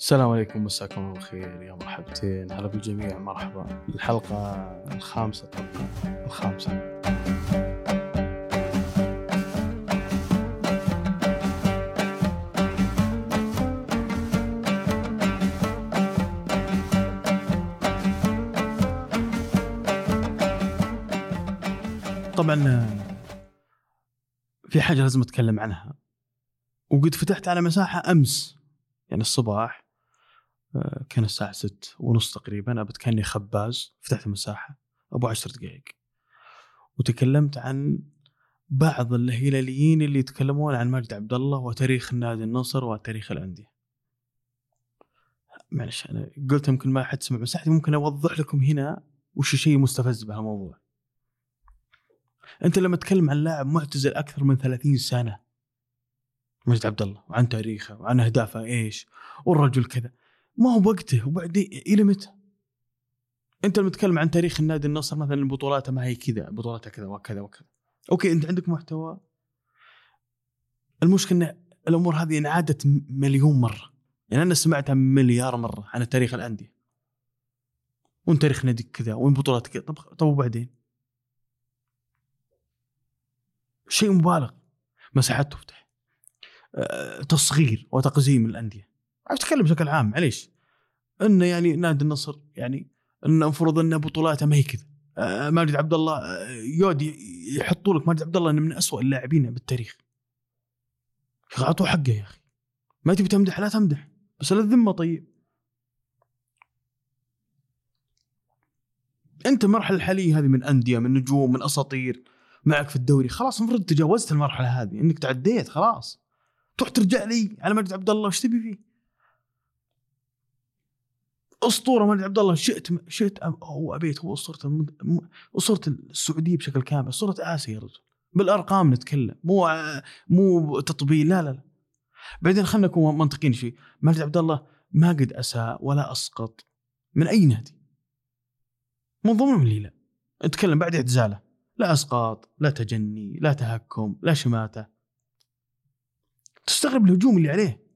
السلام عليكم مساكم الله بالخير. يا مرحبتين. هلا بالجميع. مرحبا. الحلقة الخامسة طبعا. الخامسة. طبعا في حاجة لازم أتكلم عنها. وقد فتحت على مساحة أمس يعني الصباح كان الساعة ست ونص تقريبا أبد كاني خباز فتحت مساحة أبو عشر دقائق وتكلمت عن بعض الهلاليين اللي يتكلمون عن مجد عبد الله وتاريخ نادي النصر وتاريخ الأندية. معلش أنا قلت يمكن ما حد سمع مساحتي ممكن أوضح لكم هنا وش الشيء مستفز بهالموضوع. أنت لما تتكلم عن لاعب معتزل أكثر من 30 سنة مجد عبد الله وعن تاريخه وعن أهدافه إيش والرجل كذا ما هو بوقته وبعدين إلى متى؟ أنت لما تتكلم عن تاريخ النادي النصر مثلا بطولاته ما هي كذا بطولاته كذا وكذا وكذا. أوكي أنت عندك محتوى. المشكلة إن الأمور هذه انعادت مليون مرة. يعني أنا سمعتها مليار مرة عن تاريخ الأندية. وان تاريخ ناديك كذا؟ وان بطولات كذا؟ طب طب وبعدين؟ شيء مبالغ. مساحات تفتح. أه تصغير وتقزيم الأندية. أتكلم بشكل عام معليش. إنه يعني نادي النصر يعني انه المفروض انه بطولاته ما هي كذا. آه، ماجد عبد الله آه، يود يحطوا لك ماجد عبد الله إنه من أسوأ اللاعبين بالتاريخ. يا أخي أعطوه حقه يا أخي. ما تبي تمدح؟ لا تمدح. بس الذمة طيب. أنت المرحلة الحالية هذه من أندية من نجوم من أساطير معك في الدوري خلاص المفروض تجاوزت المرحلة هذه. إنك تعديت خلاص. تروح ترجع لي على ماجد عبد الله وش تبي فيه؟ أسطورة مجد عبد الله شئت شئت أو أبيت هو أسطورة أسطورة السعودية بشكل كامل أسطورة آسيا يا رجل. بالأرقام نتكلم مو مو تطبيل لا لا لا. بعدين خلينا نكون منطقيين شوي. مجد عبد الله ما قد أساء ولا أسقط. من أي نادي؟ من ضمنهم اللي لا نتكلم بعد اعتزاله. لا أسقاط لا تجني لا تهكم لا شماتة. تستغرب الهجوم اللي عليه.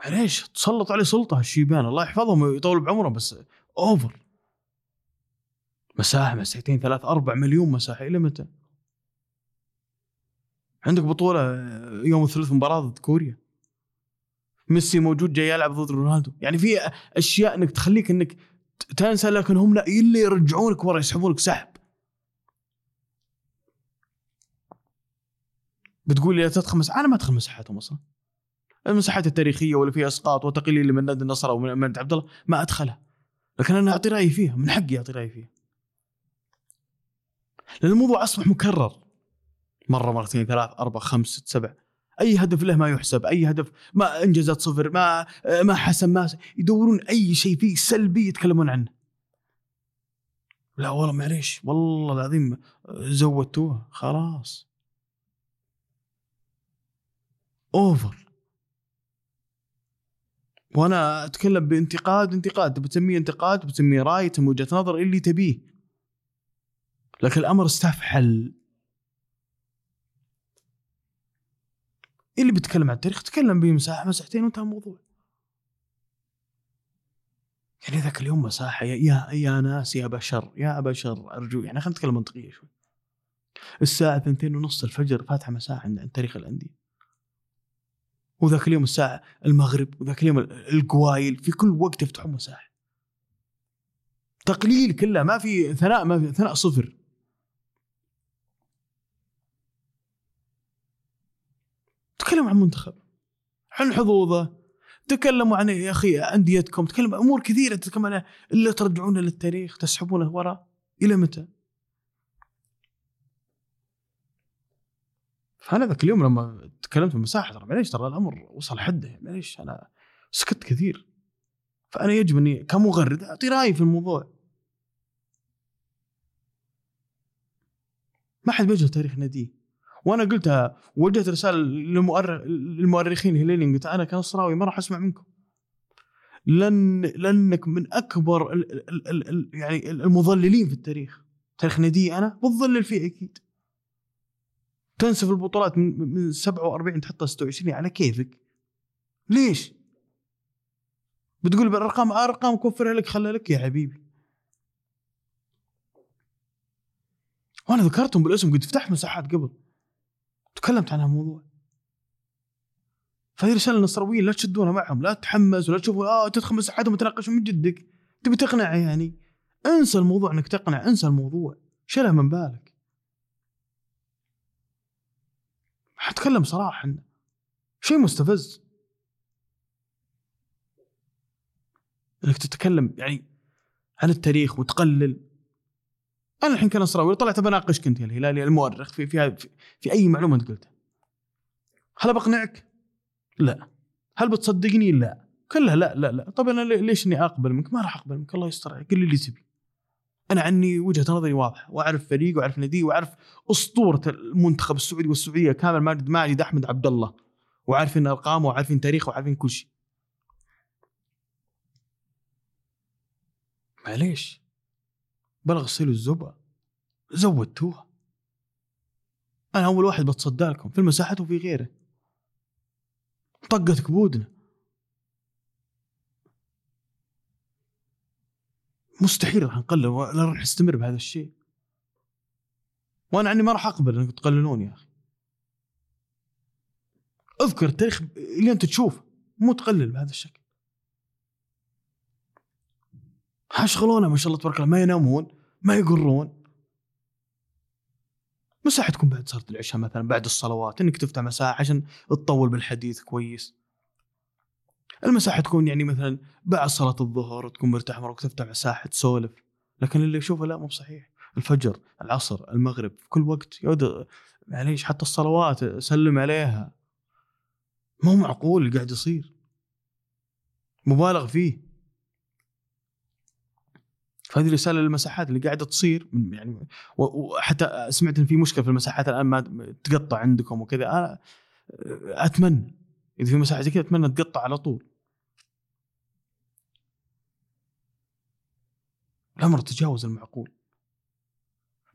معليش تسلط عليه سلطة الشيبان الله يحفظهم ويطول بعمرهم بس اوفر مساحة مساحتين ثلاث أربع مليون مساحة. إلى متى؟ عندك بطولة يوم الثلاث مباراة ضد كوريا. ميسي موجود جاي يلعب ضد رونالدو. يعني في أشياء إنك تخليك إنك تنسى لكن هم لا إلا يرجعونك ورا يسحبونك سحب. بتقول لي لا تدخل أنا ما أدخل مساحاتهم أصلا. المساحات التاريخية ولا فيها أسقاط وتقليل من نادي النصر أو من عبد الله ما ادخلها لكن أنا أعطي رأيي فيها من حقي أعطي رأيي فيها لأن الموضوع أصبح مكرر. مرة مرتين ثلاث أربع خمس ست سبع. أي هدف له ما يحسب. أي هدف ما إنجازات صفر ما ما حسن ما يدورون أي شيء فيه سلبي يتكلمون عنه. لا والله معليش. والله العظيم زودتوها خلاص. اوفر وأنا أتكلم بانتقاد انتقاد بتسميه انتقاد بتسميه رأي تسميه وجهة نظر اللي تبيه. لكن الأمر استفحل. اللي بيتكلم عن التاريخ تكلم به مساحة مساحتين وانتهى الموضوع. يعني ذاك اليوم مساحة يا يا, يا ناس يا بشر يا بشر أرجو يعني خلينا نتكلم منطقية شوي. الساعة 2 ونص الفجر فاتحة مساحة عند تاريخ الأندية. وذاك اليوم الساعة المغرب وذاك اليوم القوايل في كل وقت يفتحون مساحة تقليل كله ما في ثناء ما في ثناء صفر تكلموا عن منتخب عن حظوظه تكلموا عن يا أخي أنديتكم تكلموا أمور كثيرة تتكلم عن الا ترجعونه للتاريخ تسحبونه وراء إلى متى؟ فأنا ذاك اليوم لما تكلمت في المساحه ترى معليش ترى الأمر وصل حده معليش أنا سكت كثير. فأنا يجب أني كمغرد أعطي رأيي في الموضوع. ما حد بيجهل تاريخ ناديه. وأنا قلتها وجهت رسالة للمؤرخين الهلاليين قلت أنا كنصراوي ما راح أسمع منكم. لن لانك من أكبر ال ال ال يعني المضللين في التاريخ. تاريخ نادي أنا بتضلل فيه أكيد. تنسف البطولات من 47 تحطها 26 على كيفك؟ ليش؟ بتقول بالأرقام أرقام كفرها لك خلها لك يا حبيبي. وأنا ذكرتهم بالاسم قد فتحت مساحات قبل. تكلمت عن الموضوع فهذه رساله نصراويه لا تشدونها معهم لا تتحمس ولا تشوفوا آه تدخل مساحاتهم وتناقشوا من جدك. تبي تقنع يعني؟ انسى الموضوع إنك تقنع انسى الموضوع. شيلها من بالك. حتكلم صراحة. شيء مستفز. إنك تتكلم يعني عن التاريخ وتقلل. أنا الحين كنصراوي طلعت بناقشك انت الهلالي المؤرخ في في, في, في أي معلومة أنت قلتها. هل بقنعك؟ لا. هل بتصدقني؟ لا. كلها لا لا لا. طب أنا ليش إني أقبل منك؟ ما راح أقبل منك. الله يستر عليك. قل لي اللي تبي. أنا عني وجهة نظري واضحة وأعرف فريق وأعرف نادي وأعرف أسطورة المنتخب السعودي والسعودية كامل ماجد ماجد أحمد عبد الله وعارفين أرقامه وعارفين تاريخه وعارفين كل شيء. معليش. بلغ غسلوا الزبا. زودتوها. أنا أول واحد بتصدى لكم في المساحات وفي غيره. طقت كبودنا. مستحيل راح نقلل ولا راح نستمر بهذا الشيء. وأنا عني ما راح أقبل إنكم تقللون يا أخي. أذكر التاريخ اللي أنت تشوفه مو تقلل بهذا الشكل. حشغلونا ما شاء الله تبارك الله ما ينامون ما يقرون. مساحة تكون بعد صلاة العشاء مثلا بعد الصلوات إنك تفتح مساحة عشان تطول بالحديث كويس. المساحة تكون يعني مثلا بعد صلاة الظهر تكون مرتاح مرة تفتح مساحة تسولف. لكن اللي يشوفه لا مو بصحيح الفجر العصر المغرب في كل وقت يود معليش حتى الصلوات سلم عليها. مو معقول اللي قاعد يصير. مبالغ فيه. فهذه رساله للمساحات اللي قاعدة تصير. يعني وحتى سمعت إن في مشكلة في المساحات الآن ما تقطع عندكم وكذا. أنا أتمنى إذا في مساحة زي كذا أتمنى تقطع على طول. الأمر تجاوز المعقول.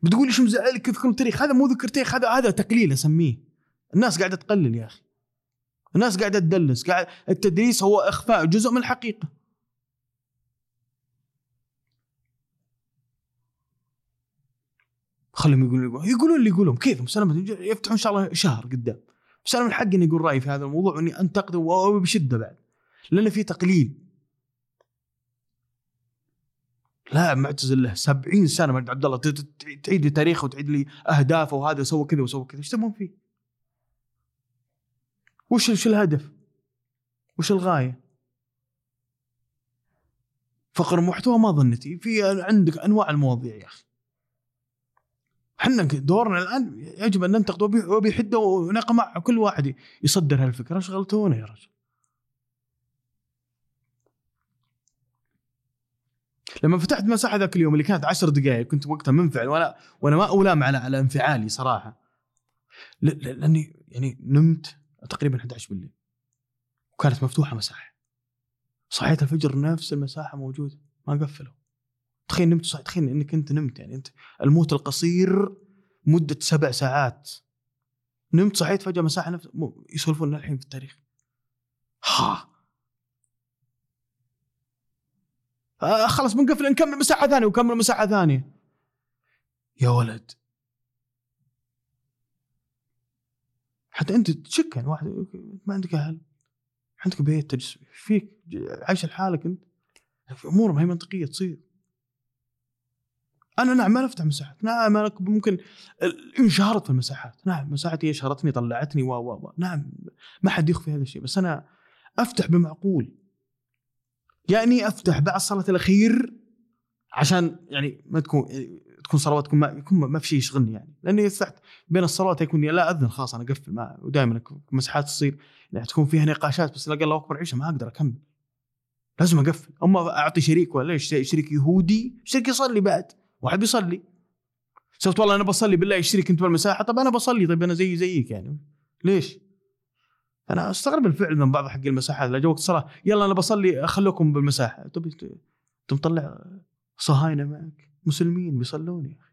بتقول إيش مزعلك؟ تذكر التاريخ هذا مو ذكر تاريخ هذا هذا تقليل أسميه. الناس قاعدة تقلل يا أخي. الناس قاعدة تدلس. قاعد التدريس هو إخفاء جزء من الحقيقة. خليهم يقولون يقولون اللي يقولون. كيف؟ مسلمة يفتحون إن شاء الله شهر قدام. بس أنا من حقي اني أقول رأيي في هذا الموضوع وإني أنتقده وبشده بعد لأن في تقليل لا معتزل له 70 سنة مجد عبد الله تعيد لي تاريخه وتعيد لي أهدافه وهذا سوى كذا وسوى كذا إيش تبون فيه؟ وش وش الهدف؟ وش الغاية؟ فقر محتوى ما ظنتي في عندك أنواع المواضيع يا أخي إحنا دورنا الآن يجب أن ننتقد وبحدة ونقمع كل واحد يصدر هالفكرة. شغلتونا يا رجل؟ لما فتحت مساحة ذاك اليوم اللي كانت عشر دقائق كنت وقتها منفعل وأنا وأنا ما الام على على انفعالي صراحة. لأني يعني نمت تقريبا 11 بالليل. وكانت مفتوحة مساحة. صحيت الفجر نفس المساحة موجودة. ما قفلوا. تخيل نمت صحيح تخيل إنك أنت نمت يعني أنت الموت القصير مدة سبع ساعات. نمت صحيت فجأة مساحة نفس يسولفون الحين في التاريخ. ها! آه خلاص بنقفل نكمل مساحة ثانية وكمل مساحة ثانية. يا ولد. حتى أنت تشك يعني واحد ما عندك أهل. عندك بيت تجلس فيك عايش لحالك أنت. امور ما هي منطقية تصير. أنا نعم ما افتح مساحات. نعم أنا ممكن انشهرت في المساحات. نعم مساحتي اشهرتني طلعتني و و نعم ما حد يخفي هذا الشيء. بس أنا أفتح بمعقول. يعني أفتح بعد صلاه الأخير عشان يعني ما تكون تكون صلواتكم ما يكون ما في شيء يشغلني يعني. لأني فتحت بين الصلوات يكون لا أذن خلاص أنا أقفل. ما ودائما مساحات تصير. يعني تكون فيها نقاشات بس لا الله أكبر عيشة ما أقدر أكمل. لازم أقفل. أما أعطي شريك ولا شريك يهودي شريك يصلي بعد. واحد بيصلي. سويت والله أنا بصلي بالله يشترك انت بالمساحه طب أنا بصلي طيب أنا زي زيك يعني. ليش؟ أنا أستغرب الفعل من بعض حق المساحات لا وقت الصلاة يلا أنا بصلي اخليكم بالمساحة. طب انت مطلع صهاينة معك؟ مسلمين بيصلون يا أخي.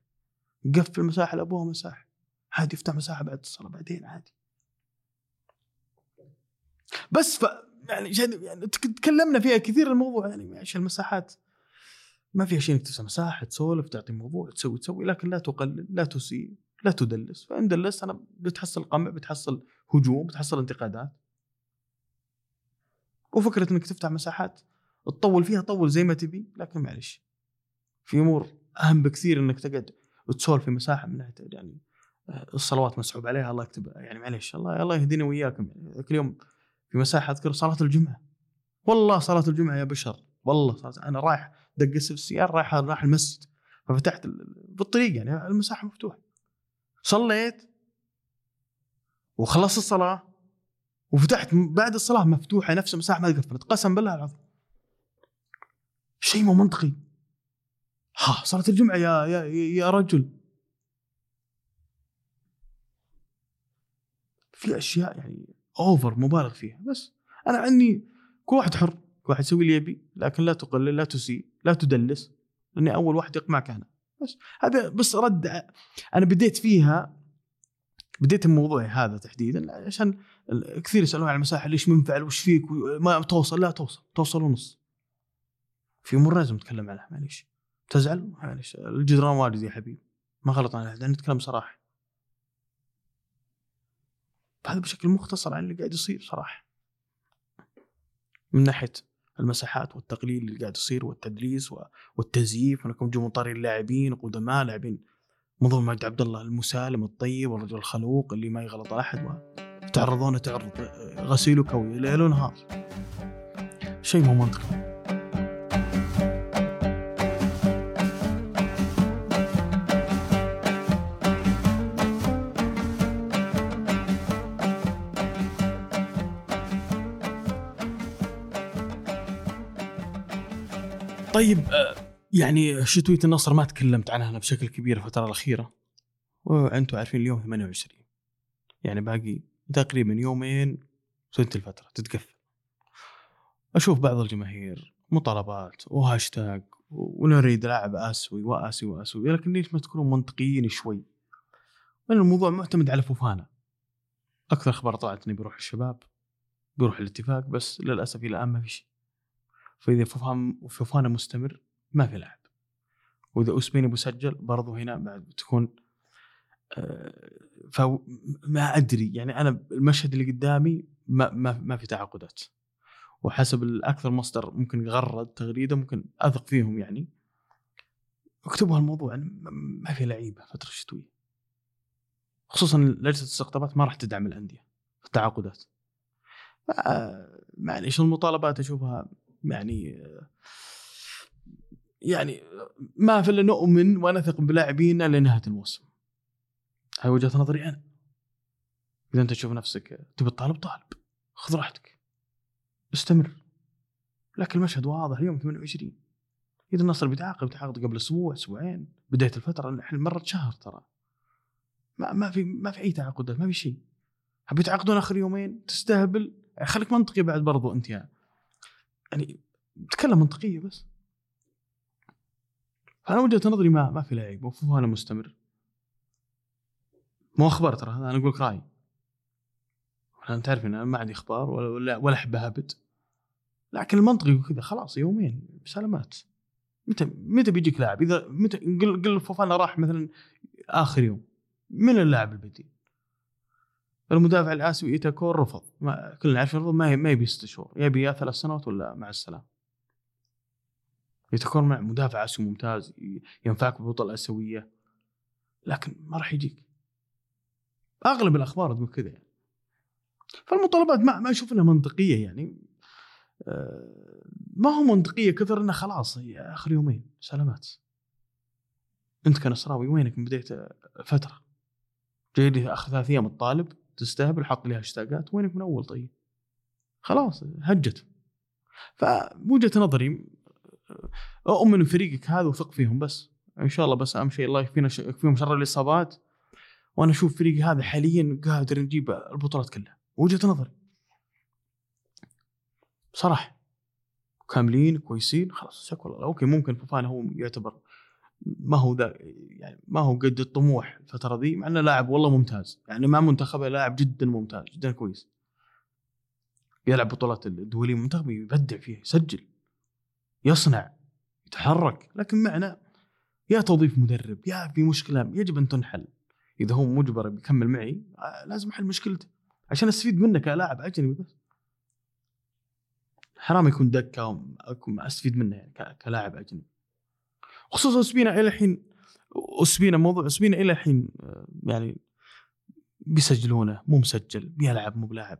قفل المساحة لابوها مساحة. عادي يفتح مساحة بعد الصلاة بعدين عادي. بس ف يعني يعني تكلمنا فيها كثير الموضوع يعني عشان المساحات. ما فيها شيء إنك تسوي مساحة تسولف تعطي موضوع تسوي تسوي لكن لا تقلل لا تسيء لا تدلس. فإن دلست أنا بتحصل قمع بتحصل هجوم بتحصل انتقادات. وفكرة إنك تفتح مساحات تطول فيها طول زي ما تبي لكن معلش. في أمور أهم بكثير إنك تقعد وتسولف في مساحة من ناحية يعني آه، الصلوات مسحوب عليها الله يكتب يعني معلش الله الله يهدينا وياكم يعني كل يوم في مساحة أذكر صلاة الجمعة. والله صلاة الجمعة يا بشر والله صلاة أنا رايح دقست في السياره رايح رايح المسجد. ففتحت بالطريق يعني المساحة مفتوحة. صليت. وخلصت الصلاة. وفتحت بعد الصلاة مفتوحة نفس المساحة ما قفلت قسم بالله العظيم. شيء مو منطقي. ها صلاة الجمعة يا يا يا رجل. في أشياء يعني اوفر مبالغ فيها. بس أنا عني كل واحد حر كل واحد يسوي اللي يبي لكن لا تقلل لا تسيء. لا تدلس لأني أول واحد يقمعك أنا بس هذا بس رد أنا بديت فيها بديت الموضوع هذا تحديدا عشان كثير يسألون عن المساحة ليش منفعل وش فيك ما توصل لا توصل توصل ونص. في امور لازم نتكلم عنها معليش. تزعل؟ معليش. الجدران واجد يا حبيبي. ما غلط أنا نتكلم صراحة. هذا بشكل مختصر عن اللي قاعد يصير صراحة. من ناحية المساحات والتقليل اللي قاعد يصير والتدليس والتزييف انكم تجوا مطارين اللاعبين قدماء لاعبين. منظومة مجد عبد الله المسالم الطيب والرجل الخلوق اللي ما يغلط أحد وتعرضونه تعرض غسيل وكوي ليل ونهار. شيء مو منطقي. طيب يعني شتوية النصر ما تكلمت عنها أنا بشكل كبير الفترة الأخيرة. وأنتم عارفين اليوم 28 يعني باقي تقريبا يومين وتنتهي الفترة تتقفل. أشوف بعض الجماهير مطالبات وهاشتاج ونريد لاعب آسيوي وآسيوي وآسيوي لكن ليش ما تكونوا منطقيين شوي؟ لأن الموضوع معتمد على فوفانا. أكثر أخبار طلعت إنه بيروح الشباب بيروح الاتفاق بس للأسف إلى الآن ما في شيء. فإذا فوفان فوفانا مستمر ما في لاعب وإذا اوسميني بيسجل برضو هنا بعد تكون آه، فما أدري يعني أنا المشهد اللي قدامي ما ما, ما في تعاقدات. وحسب الأكثر مصدر ممكن يغرد تغريدة ممكن أثق فيهم يعني. اكتبوا هالموضوع يعني ما في لعيبة فتره شتوية. خصوصا لجنة الاستقطابات ما راح تدعم الأندية في التعاقدات. معليش المطالبات أشوفها؟ يعني يعني ما في إلا نؤمن ونثق بلاعبينا لنهاية الموسم. هاي وجهة نظري أنا. إذا أنت تشوف نفسك تبي تطالب طالب. خذ راحتك. استمر. لكن المشهد واضح اليوم 28 إذا النصر بيتعاقد بيتعاقد قبل أسبوع أسبوعين. بداية الفترة إحنا مرت شهر ترى. ما ما في ما في أي تعاقدات ما في شيء. بيتعاقدون آخر يومين؟ تستهبل. خليك منطقي بعد برضو أنت يعني. يعني تكلم منطقيه بس. فانا وجهه نظري ما ما في لعيب أنا مستمر. مو أخبار ترى أنا أقول لك رايي أنت تعرف أنا ما عندي أخبار ولا ولا احب اهبد لكن المنطقي كذا خلاص يومين بسلامات متى متى بيجيك لاعب؟ إذا متى قل قل فوفانا راح مثلا آخر يوم. من اللاعب البديل؟ المدافع الآسيوي إيتاكور رفض. ما كلنا عارفين رفض ما ما يبي ست شهور. يبي يا ثلاث سنوات ولا مع السلامة. إيتاكور مع مدافع آسيوي ممتاز ينفعك بالبطولة الآسيوية. لكن ما راح يجيك. أغلب الأخبار تقول كذا يعني. فالمطالبات ما ما أشوف إنها منطقية يعني. آه، ما هو منطقية كثر إنه خلاص آخر يومين. سلامات. أنت كنصراوي وينك من بداية فترة؟ جاي لي آخر ثلاث أيام الطالب. تستهبل حط لي هاشتاجات وينك من أول طيب؟ خلاص هجت. فوجهه نظري اؤمن فريقك هذا وثق فيهم بس. إن شاء الله بس أهم شيء الله يكفينا يكفيهم شر الإصابات. وأنا أشوف فريقي هذا حاليا قادر نجيب البطولات كلها. وجهه نظري. صراحة كاملين كويسين خلاص okay ممكن فوفانا هو يعتبر ما هو ذا يعني ما هو قد الطموح الفترة ذي مع إنه لاعب والله ممتاز. يعني مع منتخبه لاعب جدا ممتاز جدا كويس. يلعب بطولات الدولية المنتخب يبدع فيها يسجل يصنع يتحرك. لكن معنا يا توظيف مدرب يا في مشكلة يجب أن تنحل. إذا هو مجبر بيكمل معي آه، لازم أحل مشكلته. عشان أستفيد منه كلاعب أجنبي بس. حرام يكون دكة أستفيد منه يعني كلاعب أجنبي. خصوصا أسبينا إلى الحين أسبينا موضوع أسبينا إلى الحين آه، يعني بيسجلونه مو مسجل بيلعب مو بلاعب.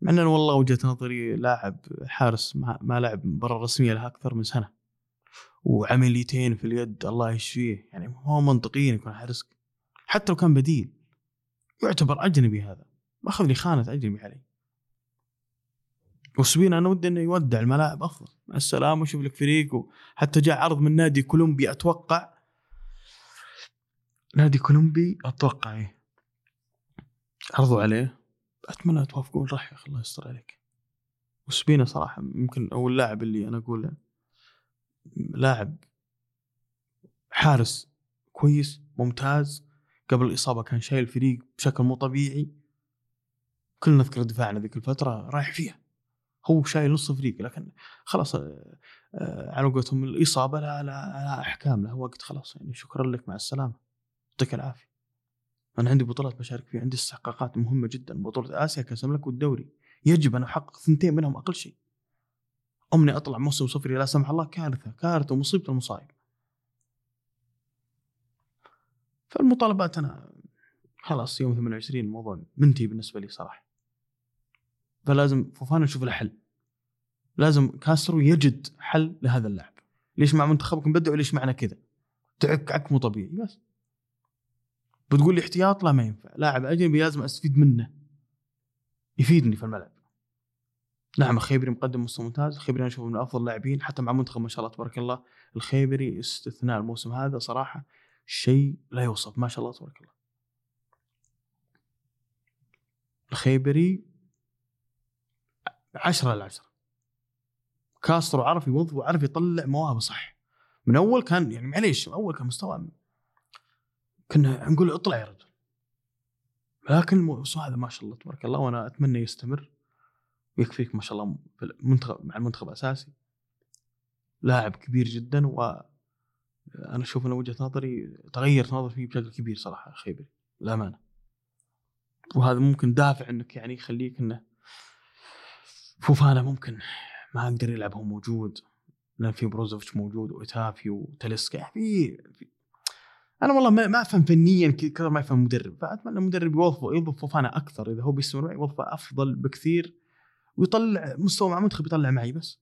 مع ان والله وجهة نظري لاعب حارس ما, ما لعب مباراة رسمية لها أكثر من سنة. وعمليتين في اليد الله يشفيه. يعني هو منطقيا يكون حارسك حتى لو كان بديل يعتبر أجنبي هذا. ماخذ لي خانة أجنبي علي. وسبينا أنا ودي إنه يودع الملاعب أفضل. مع السلامة وشوف لك فريق وحتى جاء عرض من نادي كولومبي أتوقع. نادي كولومبي؟ أتوقع إيه. عرضوا عليه. أتمنى توافقون. راح يا أخي الله يستر عليك. وسبينا صراحة يمكن هو اللاعب اللي أنا أقول لاعب حارس كويس ممتاز. قبل الإصابة كان شايل الفريق بشكل مو طبيعي. كلنا نذكر دفاعنا ذيك الفترة رايح فيها. هو شايل نص فريق لكن خلاص آه، آه، على قولتهم الإصابة لها, لها أحكام لها وقت خلاص يعني شكرا لك مع السلامة. يعطيك العافية. أنا عندي بطولات بشارك فيها عندي استحقاقات مهمة جدا بطولة آسيا كأس الملك والدوري. يجب أن أحقق ثنتين منهم أقل شيء. أمني أطلع موسم صفري لا سمح الله كارثة كارثة ومصيبة المصايب فالمطالبات أنا خلاص يوم 28 الموضوع منتهي بالنسبة لي صراحة. فلازم فوفانا نشوف له حل. لازم كاسترو يجد حل لهذا اللاعب. ليش مع منتخبك مبدع وليش معنا كذا؟ تعك عك مو طبيعي بس. بتقول لي احتياط؟ لا ما ينفع. لاعب أجنبي لازم أستفيد منه. يفيدني في الملعب. نعم الخيبري مقدم مستوى ممتاز. الخيبري أنا أشوفه من أفضل اللاعبين. حتى مع منتخب ما شاء الله تبارك الله الخيبري استثناء الموسم هذا صراحة شيء لا يوصف. ما شاء الله تبارك الله. الخيبري عشرة على عشرة. كاسترو عرف يوظف وعرف يطلع مواهبه صح. من أول كان يعني معليش أول كان مستوى كنا نقول اطلع يا رجل. لكن الموسم هذا ما شاء الله تبارك الله وأنا أتمنى يستمر. ويكفيك ما شاء الله في المنتخب مع المنتخب الاساسي لاعب كبير جدا و أنا أشوف انه وجهة نظري تغيرت نظري فيه بشكل كبير صراحة خيبري للأمانة. وهذا ممكن دافع إنك يعني يخليك إنه فوفانا ممكن ما أقدر يلعب هو موجود. لأن في بروزوفيتش موجود وايتافي وتلسكا في, في أنا والله ما أفهم فنيا كثر ما افهم مدرب. فأتمنى المدرب يوظفه يوظف فوفانا أكثر. إذا هو بيستمر معي يوظفه أفضل بكثير. ويطلع مستوى مع منتخب يطلع معي بس.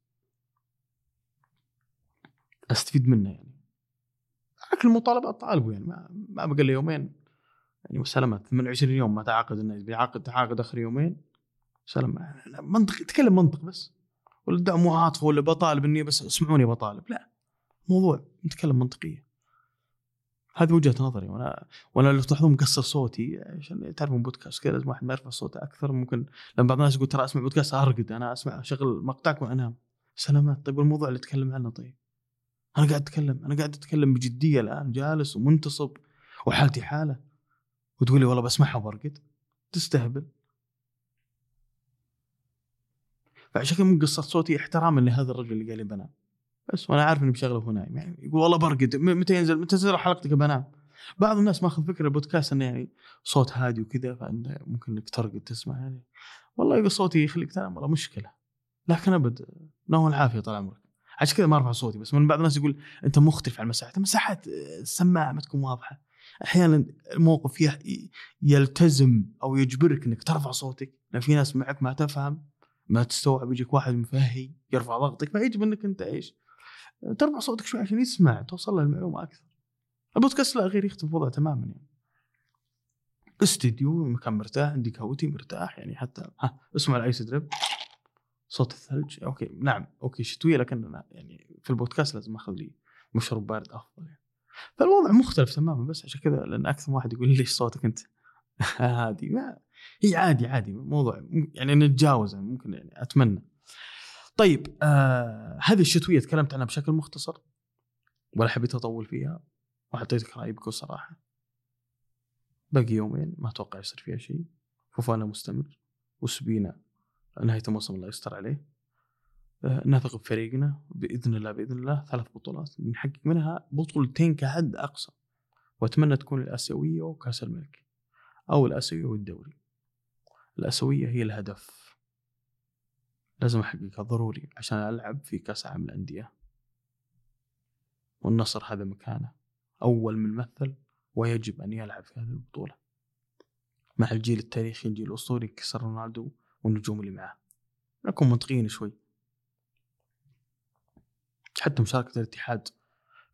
أستفيد منه يعني. لكن المطالبات طالبه يعني. ما ما بقى له يومين. يعني وسلامات. 28 يوم ما تعاقد النادي بيعاقد تعاقد آخر يومين. سلام منطق تكلم منطق بس. ولا مو عاطفة ولا بطالب إني بس اسمعوني بطالب. لا موضوع نتكلم منطقية. هذه وجهة نظري. وأنا وأنا لو تلاحظون مقصر صوتي عشان تعرفون بودكاست كذا لازم واحد ما يرفع صوته أكثر ممكن لما بعض الناس يقول ترى أسمع بودكاست أرقد أنا أسمع اشغل مقطعك وأنام. سلامات. طيب الموضوع اللي اتكلم عنه طيب؟ أنا قاعد أتكلم أنا قاعد أتكلم بجدية الآن جالس ومنتصب وحالتي حالة. وتقول لي والله بسمعها وبرقد تستهبل. فعشان كذا مقصر صوتي احتراما لهذا الرجل اللي قال لي بنام. بس وأنا عارف اني بشغله وهو نايم يعني يقول والله برقد. متى ينزل؟ متى تنزل حلقتك بنام؟ بعض الناس ماخذ فكرة البودكاست إنه يعني صوت هادي وكذا فإنه ممكن إنك ترقد تسمع يعني. والله إذا صوتي يخليك تنام والله مشكلة. لكن أبد نوم العافية طال عمرك. عشان كذا ما أرفع صوتي بس من بعض الناس يقول أنت مختلف عن المساحات مساحات السماعة ما تكون واضحة. أحيانا الموقف يلتزم أو يجبرك إنك ترفع صوتك. لأن في ناس معك ما تفهم. ما تستوعب يجيك واحد مفهي يرفع ضغطك فيجب انك أنت إيش؟ ترفع صوتك شوي عشان يسمع توصل له المعلومة أكثر. البودكاست لا غير يختلف الوضع تماما يعني. استديو مكان مرتاح عندي قهوتي مرتاح يعني حتى ها اسمع ال ice drip. صوت الثلج okay نعم okay شتويه لكن أنا يعني في البودكاست لازم أخذ لي مشروب بارد أفضل يعني. فالوضع مختلف تماما بس عشان كذا لأن أكثر واحد يقول لي ليش صوتك أنت؟ هادي هي عادي عادي موضوع يعني نتجاوز يعني ممكن يعني أتمنى. طيب آه هذه الشتوية تكلمت عنها بشكل مختصر ولا حبيت أطول فيها؟ وحطيتك رايي بكل صراحة. باقي يومين ما أتوقع يصير فيها شيء. فوفانا مستمر. وسبينا نهاية الموسم الله يستر عليه. آه، نثق بفريقنا بإذن الله بإذن الله. ثلاث بطولات نحقق منها بطولتين كحد أقصى. وأتمنى تكون الآسيوية وكأس الملك أو الاسيويه والدوري. الاسيويه هي الهدف. لازم احققها ضروري عشان ألعب في كأس عالم الأندية. والنصر هذا مكانه أول من مثل ويجب أن يلعب في هذه البطولة. مع الجيل التاريخي الجيل الأسطوري كسر رونالدو والنجوم اللي معاه. نكون منطقيين شوي. حتى مشاركة الاتحاد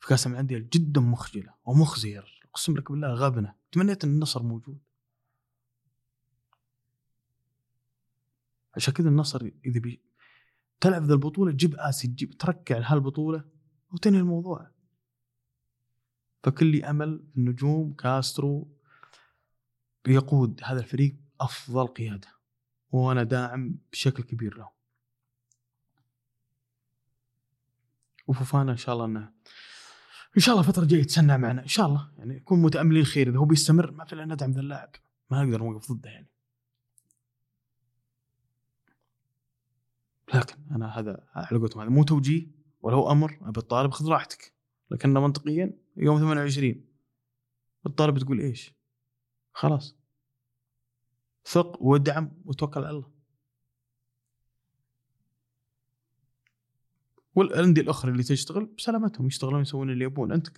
في كأس الأندية جدا مخجلة ومخزية أقسم لك بالله غبنة. تمنيت أن النصر موجود. عشان كذا النصر إذا بي تلعب ذا البطولة جيب آسي تجيب تركع لهالبطولة وتنهي الموضوع. فكل في النجوم كاسترو يقود هذا الفريق أفضل قيادة وأنا داعم بشكل كبير له. وفوفانا إن شاء الله إنه إن شاء الله الفترة الجاية يتسنى معنا إن شاء الله. يعني نكون متأملين خير إذا هو بيستمر ما في إلا ندعم ذا اللاعب. ما نقدر نوقف ضده يعني. لكن أنا هذا على قولتهم هذا مو توجيه ولا هو أمر أبي الطالب خذ راحتك. لكن منطقيا يوم 28 الطالب تقول إيش؟ خلاص. ثق وادعم وتوكل على الله. والأندية الأخرى اللي تشتغل بسلامتهم يشتغلون يسوون اللي يبون. أنت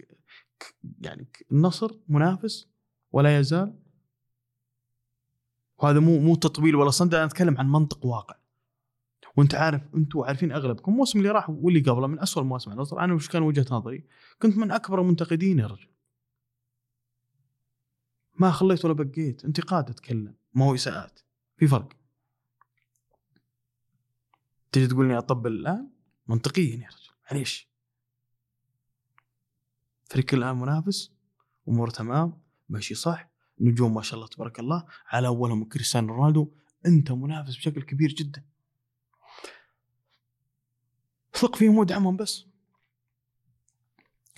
يعني النصر منافس ولا يزال. وهذا مو مو تطبيل ولا صند أنا أتكلم عن منطق واقع. وانت عارف أنتم عارفين أغلبكم الموسم اللي راح واللي قبله من أسوأ المواسم. على النصر أنا وش كان وجهة نظري؟ كنت من أكبر المنتقدين يا رجل. ما خليت ولا بقيت. انتقاد اتكلم ما هو إساءات. في فرق. تجي تقول لي أطبل الآن؟ منطقيا يا رجل. معليش. فريق الآن منافس اموره تمام ماشي صح. نجوم ما شاء الله تبارك الله. على أولهم كريستيانو رونالدو. أنت منافس بشكل كبير جدا. ثق فيهم وادعمهم بس.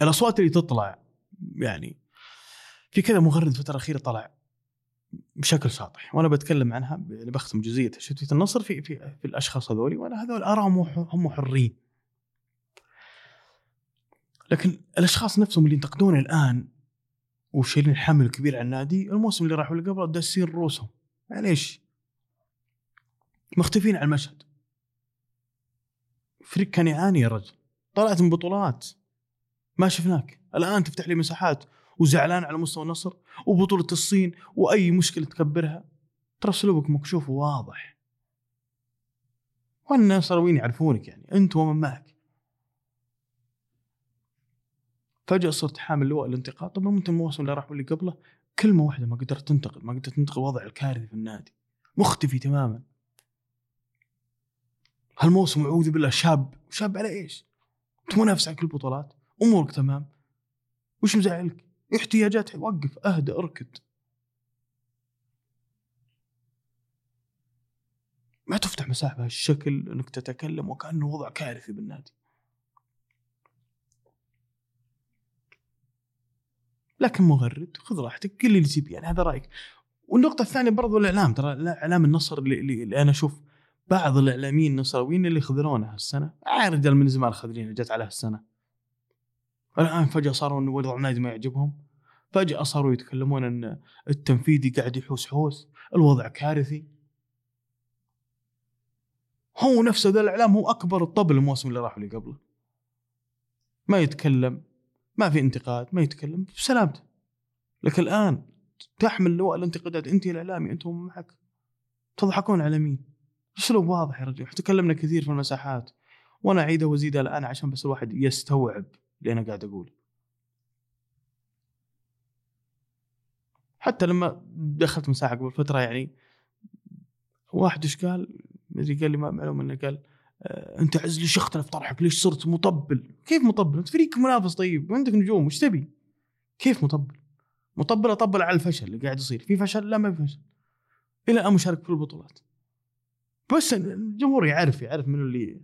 الأصوات اللي تطلع يعني في كذا مغرد الفترة الأخيرة طلع بشكل ساطح وأنا بتكلم عنها يعني بختم جزئيه تشتيت النصر في في في الأشخاص هذولي وأنا هذول ارائهم هم حرين. لكن الأشخاص نفسهم اللي ينتقدون الآن وشايلين الحمل الكبير على النادي الموسم اللي راح واللي قبله داسين رؤوسهم معليش. مختفين على المشهد. فريق كان يعاني يا رجل. طلعت من بطولات. ما شفناك. الآن تفتح لي مساحات وزعلان على مستوى النصر وبطولة الصين وأي مشكلة تكبرها. ترى أسلوبك مكشوف وواضح. والنصراويين يعرفونك يعني. أنت ومن معك. فجأة صرت حامل لواء الانتقاد طبعا انت الموسم اللي راح واللي قبله؟ كلمة واحدة ما قدرت تنتقد ما قدرت تنتقد وضع الكارثي في النادي. مختفي تماما. هالموسم أعوذ بالله شاب شاب على إيش؟ انت منافس على كل البطولات أمورك تمام وش مزعلك؟ احتياجات وقف أهدى اركد ما تفتح مساحة بهالشكل إنك تتكلم وكأنه وضع كارثي بالنادي لكن مغرد خذ راحتك قل اللي تبي يعني هذا رأيك والنقطة الثانية برضو الإعلام ترى اعلام النصر اللي, اللي أنا أشوف بعض الإعلاميين النصراويين اللي خذلونا هالسنة. آه رجال من زمان خذلين جت على هالسنة. الآن فجأة صاروا انه وضع النادي ما يعجبهم. فجأة صاروا يتكلمون إن التنفيذي قاعد يحوس حوس الوضع كارثي. هو نفسه ذا الإعلام هو أكبر الطبل الموسم اللي راح اللي قبله. ما يتكلم ما في انتقاد ما يتكلم بسلامته. لكن الآن تحمل لواء الانتقادات أنت الإعلامي أنت معك تضحكون على مين؟ أسلوب واضح يا رجل تكلمنا كثير في المساحات وأنا اعيدها وازيدها الآن عشان بس الواحد يستوعب اللي أنا قاعد أقول حتى لما دخلت مساحة قبل فترة يعني واحد إيش قال؟ مدري قال لي معلومه إنه قال آه أنت عز لي شختنا في طرحك ليش صرت مطبل؟ كيف مطبل؟ أنت فريق منافس طيب وعندك نجوم وش تبي؟ كيف مطبل؟ مطبل أطبل على الفشل اللي قاعد يصير، في فشل؟ لا ما في فشل. إلى الآن مشارك في البطولات. بس الجمهور يعرف يعرف من اللي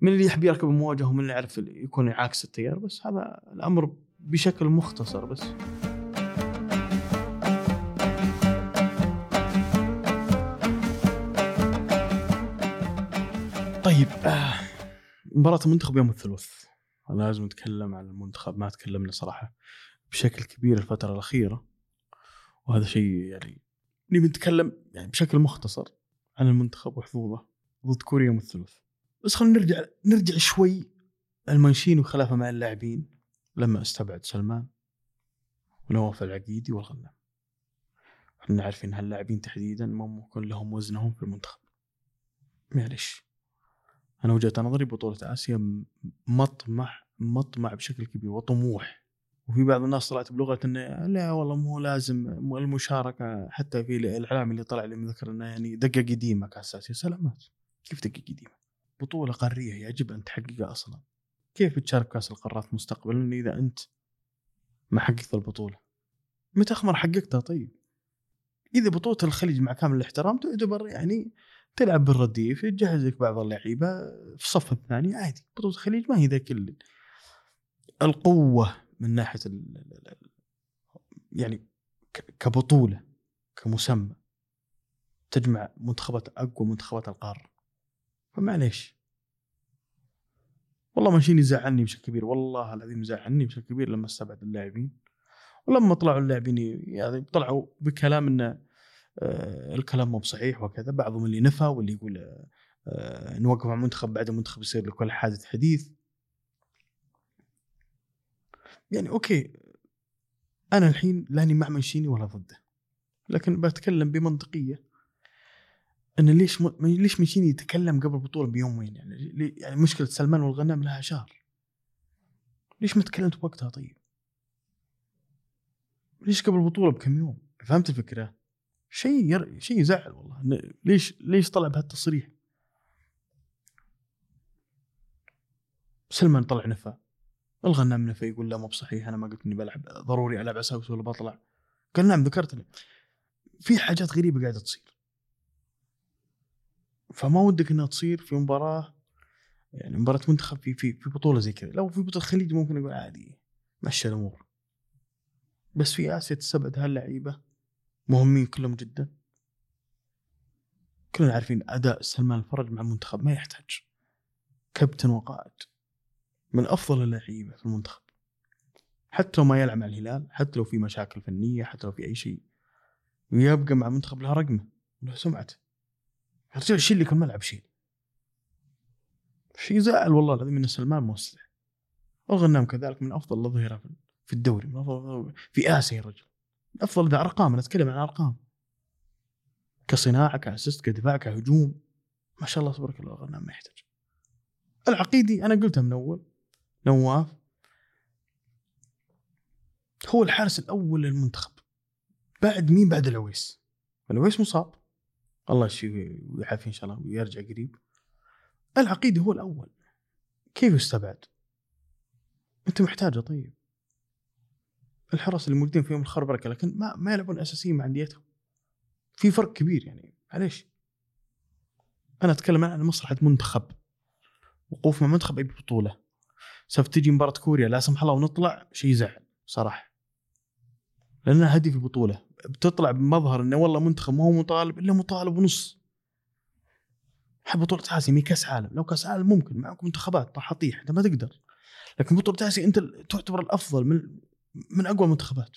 من اللي يحب يركب المواجهة ومن اللي يعرف يكون عاكس التيار بس هذا الأمر بشكل مختصر بس. طيب آه، مباراة المنتخب يوم الثلاث. أنا لازم نتكلم عن المنتخب ما تكلمنا صراحة بشكل كبير الفترة الأخيرة. وهذا شيء يعني نبي نتكلم يعني بشكل مختصر. عن المنتخب وحظوظه ضد كوريا يوم الثلاث. بس خلينا نرجع نرجع شوي المنشين وخلافه مع اللاعبين لما استبعد سلمان ونواف العقيدي والغنام إحنا عارفين هاللاعبين تحديدا ما ممكن لهم وزنهم في المنتخب. معلش أنا وجهة نظري بطولة آسيا مطمح مطمع بشكل كبير وطموح. وفي بعض الناس طلعت بلغة إنه لا والله مو لازم المشاركة حتى في الإعلام اللي طلع لي ذكر إنه يعني دقه قديمه كاس اسيا سلامات كيف دقه قديمه؟ بطولة قارية يجب أن تحققها أصلا كيف بتشارك كأس القارات مستقبلا إذا أنت ما حققت البطولة؟ متى اخر حققتها طيب؟ إذا بطولة الخليج مع كامل الاحترام تعتبر يعني تلعب بالرديف تجهز لك بعض اللعيبة في الصف الثاني عادي بطولة الخليج ما هي ذا كل القوة من ناحية ال يعني كبطولة كمسمى تجمع منتخبات أقوى منتخبات القارة. فمعليش والله ماشيين يزعلني بشكل كبير والله العظيم زعلني بشكل كبير لما استبعد اللاعبين. ولما طلعوا اللاعبين يعني طلعوا بكلام إنه آه، الكلام مو بصحيح وكذا بعضهم اللي نفى واللي يقول آه، نوقف مع المنتخب بعد المنتخب يصير لكل حادث حديث. يعني أوكي أنا الحين لاني مع منشيني ولا ضده لكن بتكلم بمنطقية إن ليش م... ليش منشيني يتكلم قبل البطولة بيومين يعني لي... يعني مشكلة سلمان والغنام لها شهر ليش ما تكلمت بوقتها طيب؟ ليش قبل البطولة بكم يوم؟ فهمت الفكرة؟ شيء ير... شيء يزعل والله ليش ليش طلع بهالتصريح؟ سلمان طلع نفى الغنام نفى يقول لا مو بصحيح أنا ما قلت إني بلعب ضروري ألعب أساوس ولا بطلع. قال نعم ذكرتني. في حاجات غريبة قاعدة تصير. فما ودك إنها تصير في مباراة يعني مباراة منتخب في في في بطولة زي كذا. لو في بطولة الخليج ممكن أقول عادي مشى الأمور. بس في آسيا تستبعد هاللعيبة مهمين كلهم جدا. كلنا عارفين أداء سلمان الفرج مع المنتخب ما يحتاج. كابتن وقائد. من أفضل اللعيبة في المنتخب. حتى لو ما يلعب مع الهلال حتى لو في مشاكل فنية حتى لو في أي شيء ويبقى مع المنتخب لها رقمه ولها سمعته. الرجال يشيل لك الملعب شيل شيء؟ زعل والله العظيم إن سلمان موسع وغنام كذلك من أفضل الاظهره في الدوري من أفضل في آسيا يا رجل. أفضل ذا أرقام نتكلم عن أرقام. كصناعة كأسيست كدفاع كهجوم. ما شاء الله تبارك الله غنام ما يحتاج. العقيدي أنا قلتها من أول نواف. هو الحارس الأول للمنتخب. بعد مين؟ بعد العويس. العويس مصاب. الله يشفيه ويعافيه إن شاء الله ويرجع قريب. العقيدي هو الأول. كيف يستبعد؟ أنت محتاجه طيب. الحرس اللي موجودين فيهم الخير بركة لكن ما ما يلعبون أساسيين مع أنديتهم. في فرق كبير يعني. معليش. أنا أتكلم عن مصلحة منتخب. وقوف مع منتخب أي بطولة. سوف تجي مباراة كوريا لا سمح الله ونطلع شيء يزعل صراحة لانها هدف البطوله بتطلع بمظهر إنه والله منتخب ما هو مطالب إلا مطالب ونص بطولة اسيا مي كأس عالم، لو كأس عالم ممكن معك منتخبات راح اطيح أنت ما تقدر. لكن بطولة اسيا أنت تعتبر الأفضل من من أقوى المنتخبات.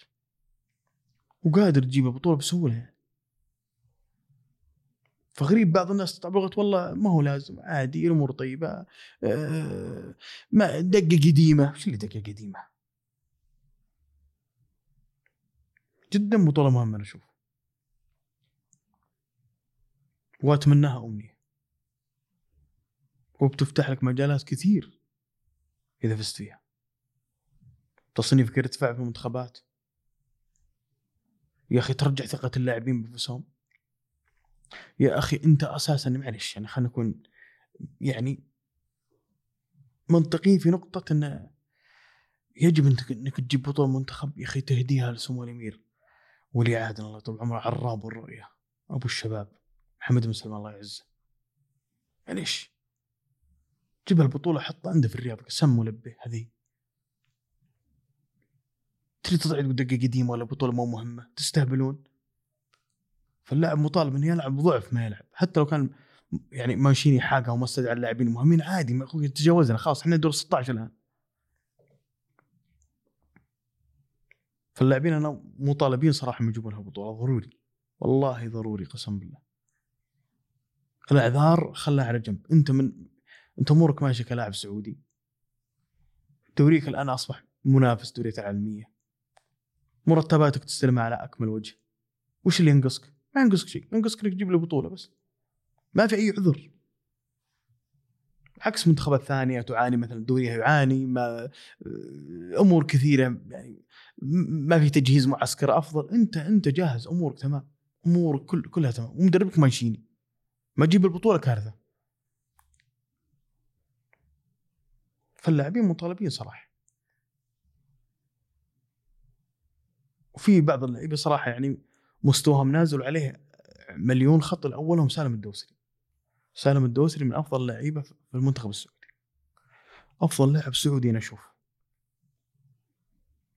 وقادر تجيب البطولة بسهولة يعني. فغريب بعض الناس بلغة والله ما هو لازم عادي الأمور طيبة آه ما دقة قديمة، وش اللي دقة قديمة؟ جدا بطولة مهمة أنا أشوف. وأتمناها أمنية. وبتفتح لك مجالات كثير إذا فزت فيها. تصنيف كارتفاع في المنتخبات. يا أخي ترجع ثقة اللاعبين بنفسهم يا أخي أنت أساسا معلش يعني خلينا نكون يعني منطقيين في نقطة أنه يجب إنك تجيب بطولة منتخب يا أخي تهديها لسمو الأمير ولي عهد الله طول عمره عراب الرؤية أبو الشباب محمد بن سلمان الله يعزه. معليش. جيب البطولة حطها عنده في الرياض سم ولبه هذه. تريد تضعي دقة قديمة ولا بطولة مو مهمة؟ تستهبلون؟ فاللاعب مطالب إنه يلعب ضعف ما يلعب. حتى لو كان يعني مانشيني حاقه وما استدعى اللاعبين المهمين عادي ما تجاوزنا خلاص إحنا دور 16 الآن. فاللاعبين أنا مطالبين صراحة من يجيبون البطوله ضروري. والله ضروري قسم بالله. الإعذار خلها على جنب. أنت من أنت أمورك ماشية كلاعب سعودي. دوريك الآن أصبح منافس دوريات العالمية. مرتباتك تستلمها على اكمل وجه وش اللي ينقصك؟ ما ينقصك شيء ينقصك إنك تجيب لي بطولة بس. ما في أي عذر. عكس منتخبات ثانية تعاني مثلا دوريها يعاني ما أمور كثيرة يعني ما في تجهيز معسكر أفضل. أنت أنت جاهز أمورك تمام. امورك كل كلها تمام. ومدربك مانشيني. ما تجيب البطولة كارثة. فاللاعبين مطالبين صراحة. وفي بعض اللعيبة صراحة يعني مستواهم نازل وعليه مليون خط الاولهم سالم الدوسري. سالم الدوسري من أفضل اللعيبه في المنتخب السعودي. أفضل لاعب سعودي أنا أشوفه.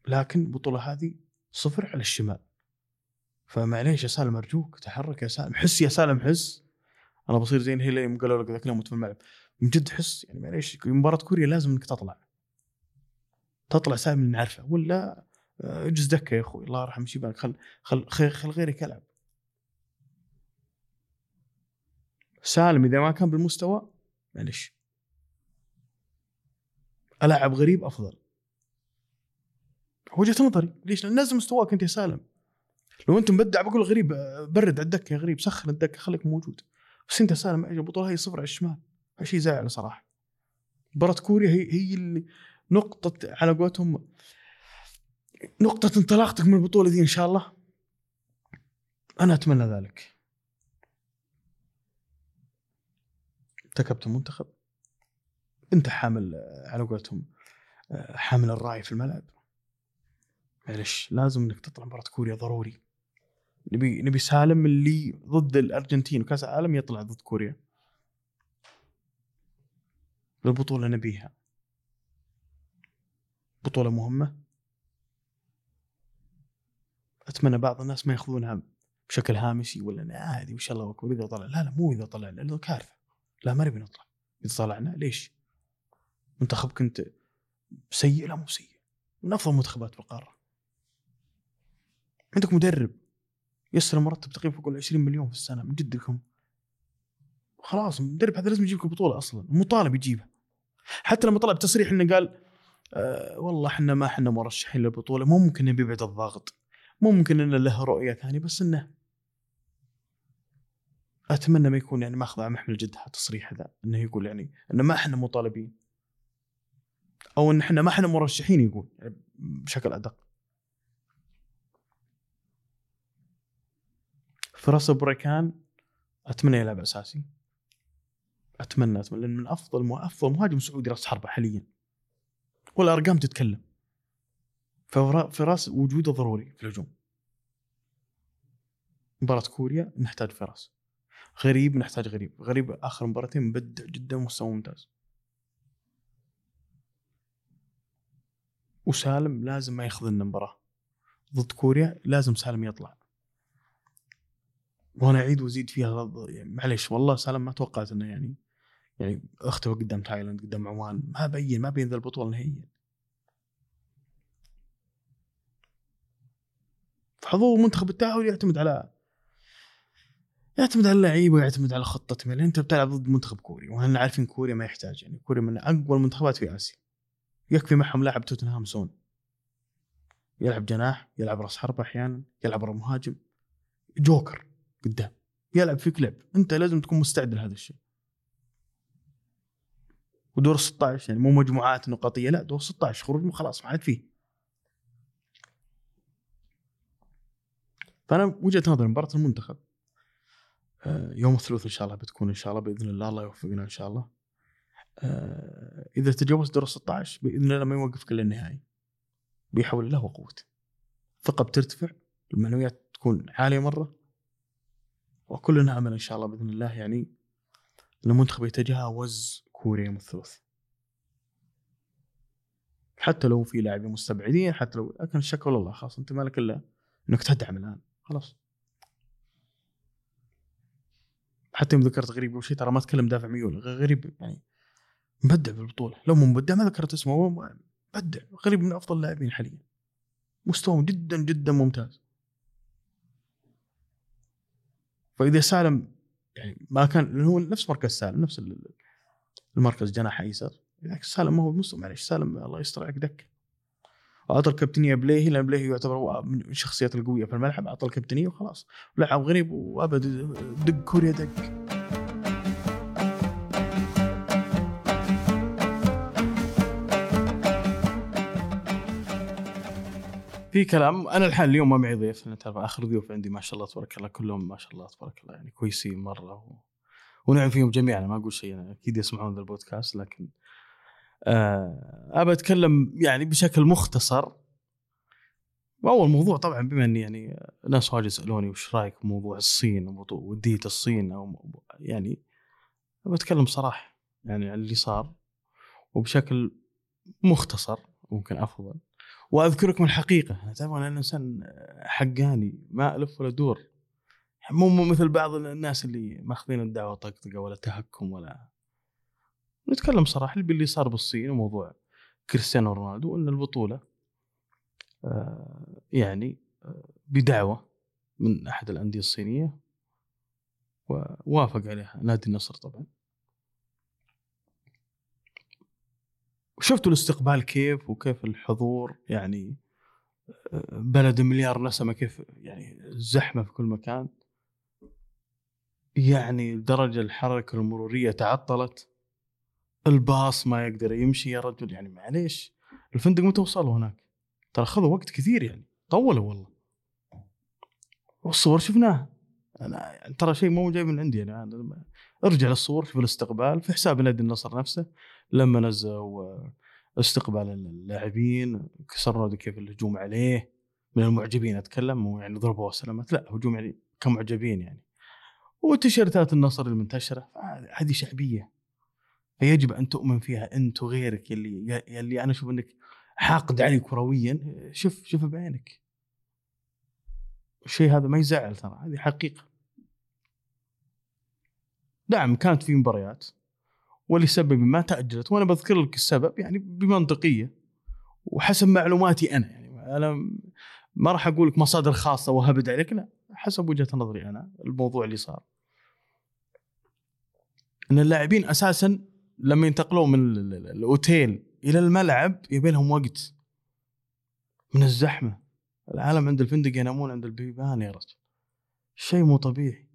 لكن البطولة هذه صفر على الشمال. فمعليش يا سالم أرجوك تحرك يا سالم. حس يا سالم حس. أنا بصير زي يوم قالوا لك ذاك اليوم في الملعب. من جد حس يعني معليش مباراة كوريا لازم إنك تطلع. تطلع سالم اللي نعرفه. ولا اجلس دكه يا أخوي الله يرحم شيبانك خل خل خل غيرك يلعب. سالم إذا ما كان بالمستوى معلش العب غريب أفضل. وجهة نظري ليش؟ لأن نزل مستواك أنت يا سالم. لو أنت مبدع بقول غريب برد على الدكه يا غريب سخن الدكه خليك موجود. بس أنت سالم البطوله هي صفر على الشمال. شيء زعل صراحة. مباراه كوريا هي هي اللي نقطة على قولتهم نقطة انطلاقتك من البطولة دي إن شاء الله. أنا أتمنى ذلك. أنت كابتن منتخب. أنت حامل على قولتهم حامل الراعي في الملعب. معلش لازم إنك تطلع مباراة كوريا ضروري. نبي نبي سالم اللي ضد الأرجنتين وكأس العالم يطلع ضد كوريا. البطوله نبيها. بطولة مهمة. أتمنى بعض الناس ما ياخذونها بشكل هامشي ولا عادي وش الله اكبر اذا طلع لا لا مو إذا طلع لأنه كارثة. لا ما نبي نطلع. إذا طلعنا ليش؟ منتخبك انت سيء؟ لا مو سيء. من أفضل المنتخبات بالقارة. عندك مدرب يسر مرتب تقريبا فوق ال 20 مليون في السنة من جد لكم خلاص المدرب هذا لازم يجيب لك البطوله أصلا. مطالب يجيبها. حتى لما طلع بتصريح إنه قال آه والله إحنا ما إحنا مرشحين للبطولة. ممكن نبي بعد الضغط. ممكن إنه له رؤية ثانية بس إنه أتمنى ما يكون يعني ماخذ على محمل جد التصريح ذا إنه يقول يعني إنه ما إحنا مطالبين أو إن إحنا ما إحنا مرشحين يقول يعني بشكل أدق. فراس بريكان أتمنى يلعب أساسي. أتمنى أتمنى لأن من أفضل أفضل مهاجم سعودي راس حربة حاليا. والأرقام تتكلم. فراس وجوده ضروري في الهجوم. مباراة كوريا نحتاج فراس. غريب نحتاج غريب. غريب آخر مباراتين مبدع جدا مستوى ممتاز. وسالم لازم ما يخذلنا المباراة. ضد كوريا لازم سالم يطلع. وأنا أعيد وأزيد فيها يعني معليش والله سالم ما توقعت إنه يعني يعني اختفى قدام تايلاند قدام عمان ما بين ما بين ذا البطولة نهائيا. فحضور منتخب التاهل يعتمد على يعتمد على اللعيبة ويعتمد على خطتهم يعني انت بتلعب ضد منتخب كوري وهنا عارفين كوريا ما يحتاج. يعني كوريا من أقوى المنتخبات في آسيا. يكفي معهم لاعب توتنهام سون. يلعب جناح يلعب راس حربه أحيانا يلعب مهاجم. جوكر قدام. يلعب فيك لعب. انت لازم تكون مستعد لهذا الشيء. ودور 16 يعني مو مجموعات نقاطية لا دور 16 خروج خلاص ما عاد فيه. فأنا وجهة نظري مباراة المنتخب آه، يوم الثلاثاء إن شاء الله بتكون إن شاء الله بإذن الله الله يوفقنا إن شاء الله. آه، إذا تجاوز دور 16 بإذن الله ما يوقفك إلا النهائي بيحول الله وقوته الثقه بترتفع المعنويات تكون عالية مرة وكلنا أمل إن شاء الله بإذن الله يعني المنتخب يتجاوز كوريا يوم الثلاث. حتى لو في لاعبين مستبعدين حتى لو لكن الشكوى لله خلاص أنت مالك إلا إنك تدعم الان خلاص. حتى يوم ذكرت غريب قبل ترى ما تكلم دافع ميول غريب يعني مبدع بالبطولة. لو مو مبدع ما ذكرت اسمه مبدع غريب من أفضل اللاعبين حاليا. مستوى جدا جدا ممتاز. فإذا سالم يعني ما كان هو نفس مركز سالم نفس المركز جناح ايسر بالعكس سالم ما هو مستوى معلش سالم الله يستر عليك دك. أعطى الكابتنيه بليهي لأن بليهي يعتبر من الشخصيات القوية في الملعب أعطى الكابتنيه وخلاص. لعب غريب وأبد دق كوريا دق في كلام أنا الحين اليوم ما معي ضيف أنا تعرف آخر ضيوف عندي ما شاء الله تبارك الله كلهم ما شاء الله تبارك الله يعني كويسين مرة و... ونعم فيهم جميعا. ما أقول شيء أنا أكيد يسمعون ذا البودكاست لكن أبى أتكلم يعني بشكل مختصر. اول موضوع طبعا بما اني يعني ناس واجد سالوني وش رأيك بموضوع الصين ودية الصين أو يعني بتكلم صراحة يعني عن اللي صار وبشكل مختصر ممكن أفضل. واذكركم الحقيقة تعرفون أنا إنسان حقاني ما ألف ولا ادور مو مثل بعض الناس اللي ماخذين الدعوة طقطقة ولا تهكم ولا نتكلم صراحة اللي صار بالصين وموضوع كريستيانو رونالدو ان البطولة آه، يعني آه، بدعوة من أحد الأندية الصينية ووافق عليها نادي النصر طبعا. وشفتوا الاستقبال كيف وكيف الحضور؟ يعني آه، بلد مليار نسمة كيف يعني زحمة في كل مكان. يعني درجة الحركة المرورية تعطلت. الباص ما يقدر يمشي يا رجل. يعني معليش الفندق متى وصلوا هناك؟ ترى خذوا وقت كثير يعني طولوا والله. والصور شفناها. أنا ترى شيء مو جاي من عندي يعني ارجع للصور شوف الاستقبال في حساب نادي النصر نفسه. لما نزلوا استقبال اللاعبين كسروا كيف الهجوم عليه. من المعجبين أتكلم مو يعني ضربوا وسلامات لا هجوم يعني كمعجبين يعني. وتيشيرتات النصر المنتشرة هذه شعبية. فيجب أن تؤمن فيها انت وغيرك اللي اللي أنا أشوف إنك حاقد علي كرويا شوف شوف بعينك. الشيء هذا ما يزعل ترى هذه حقيقة. نعم كانت في مباريات ولسبب ما تأجلت وأنا بذكر لك السبب يعني بمنطقية وحسب معلوماتي أنا يعني أنا ما راح أقول لك مصادر خاصة وهبد عليك لا حسب وجهة نظري أنا الموضوع اللي صار. إن اللاعبين أساسا لما ينتقلون من الأوتيل إلى الملعب يبي لهم وقت من الزحمة. العالم عند الفندق ينامون عند البيبان يا رجل. شيء مو طبيعي.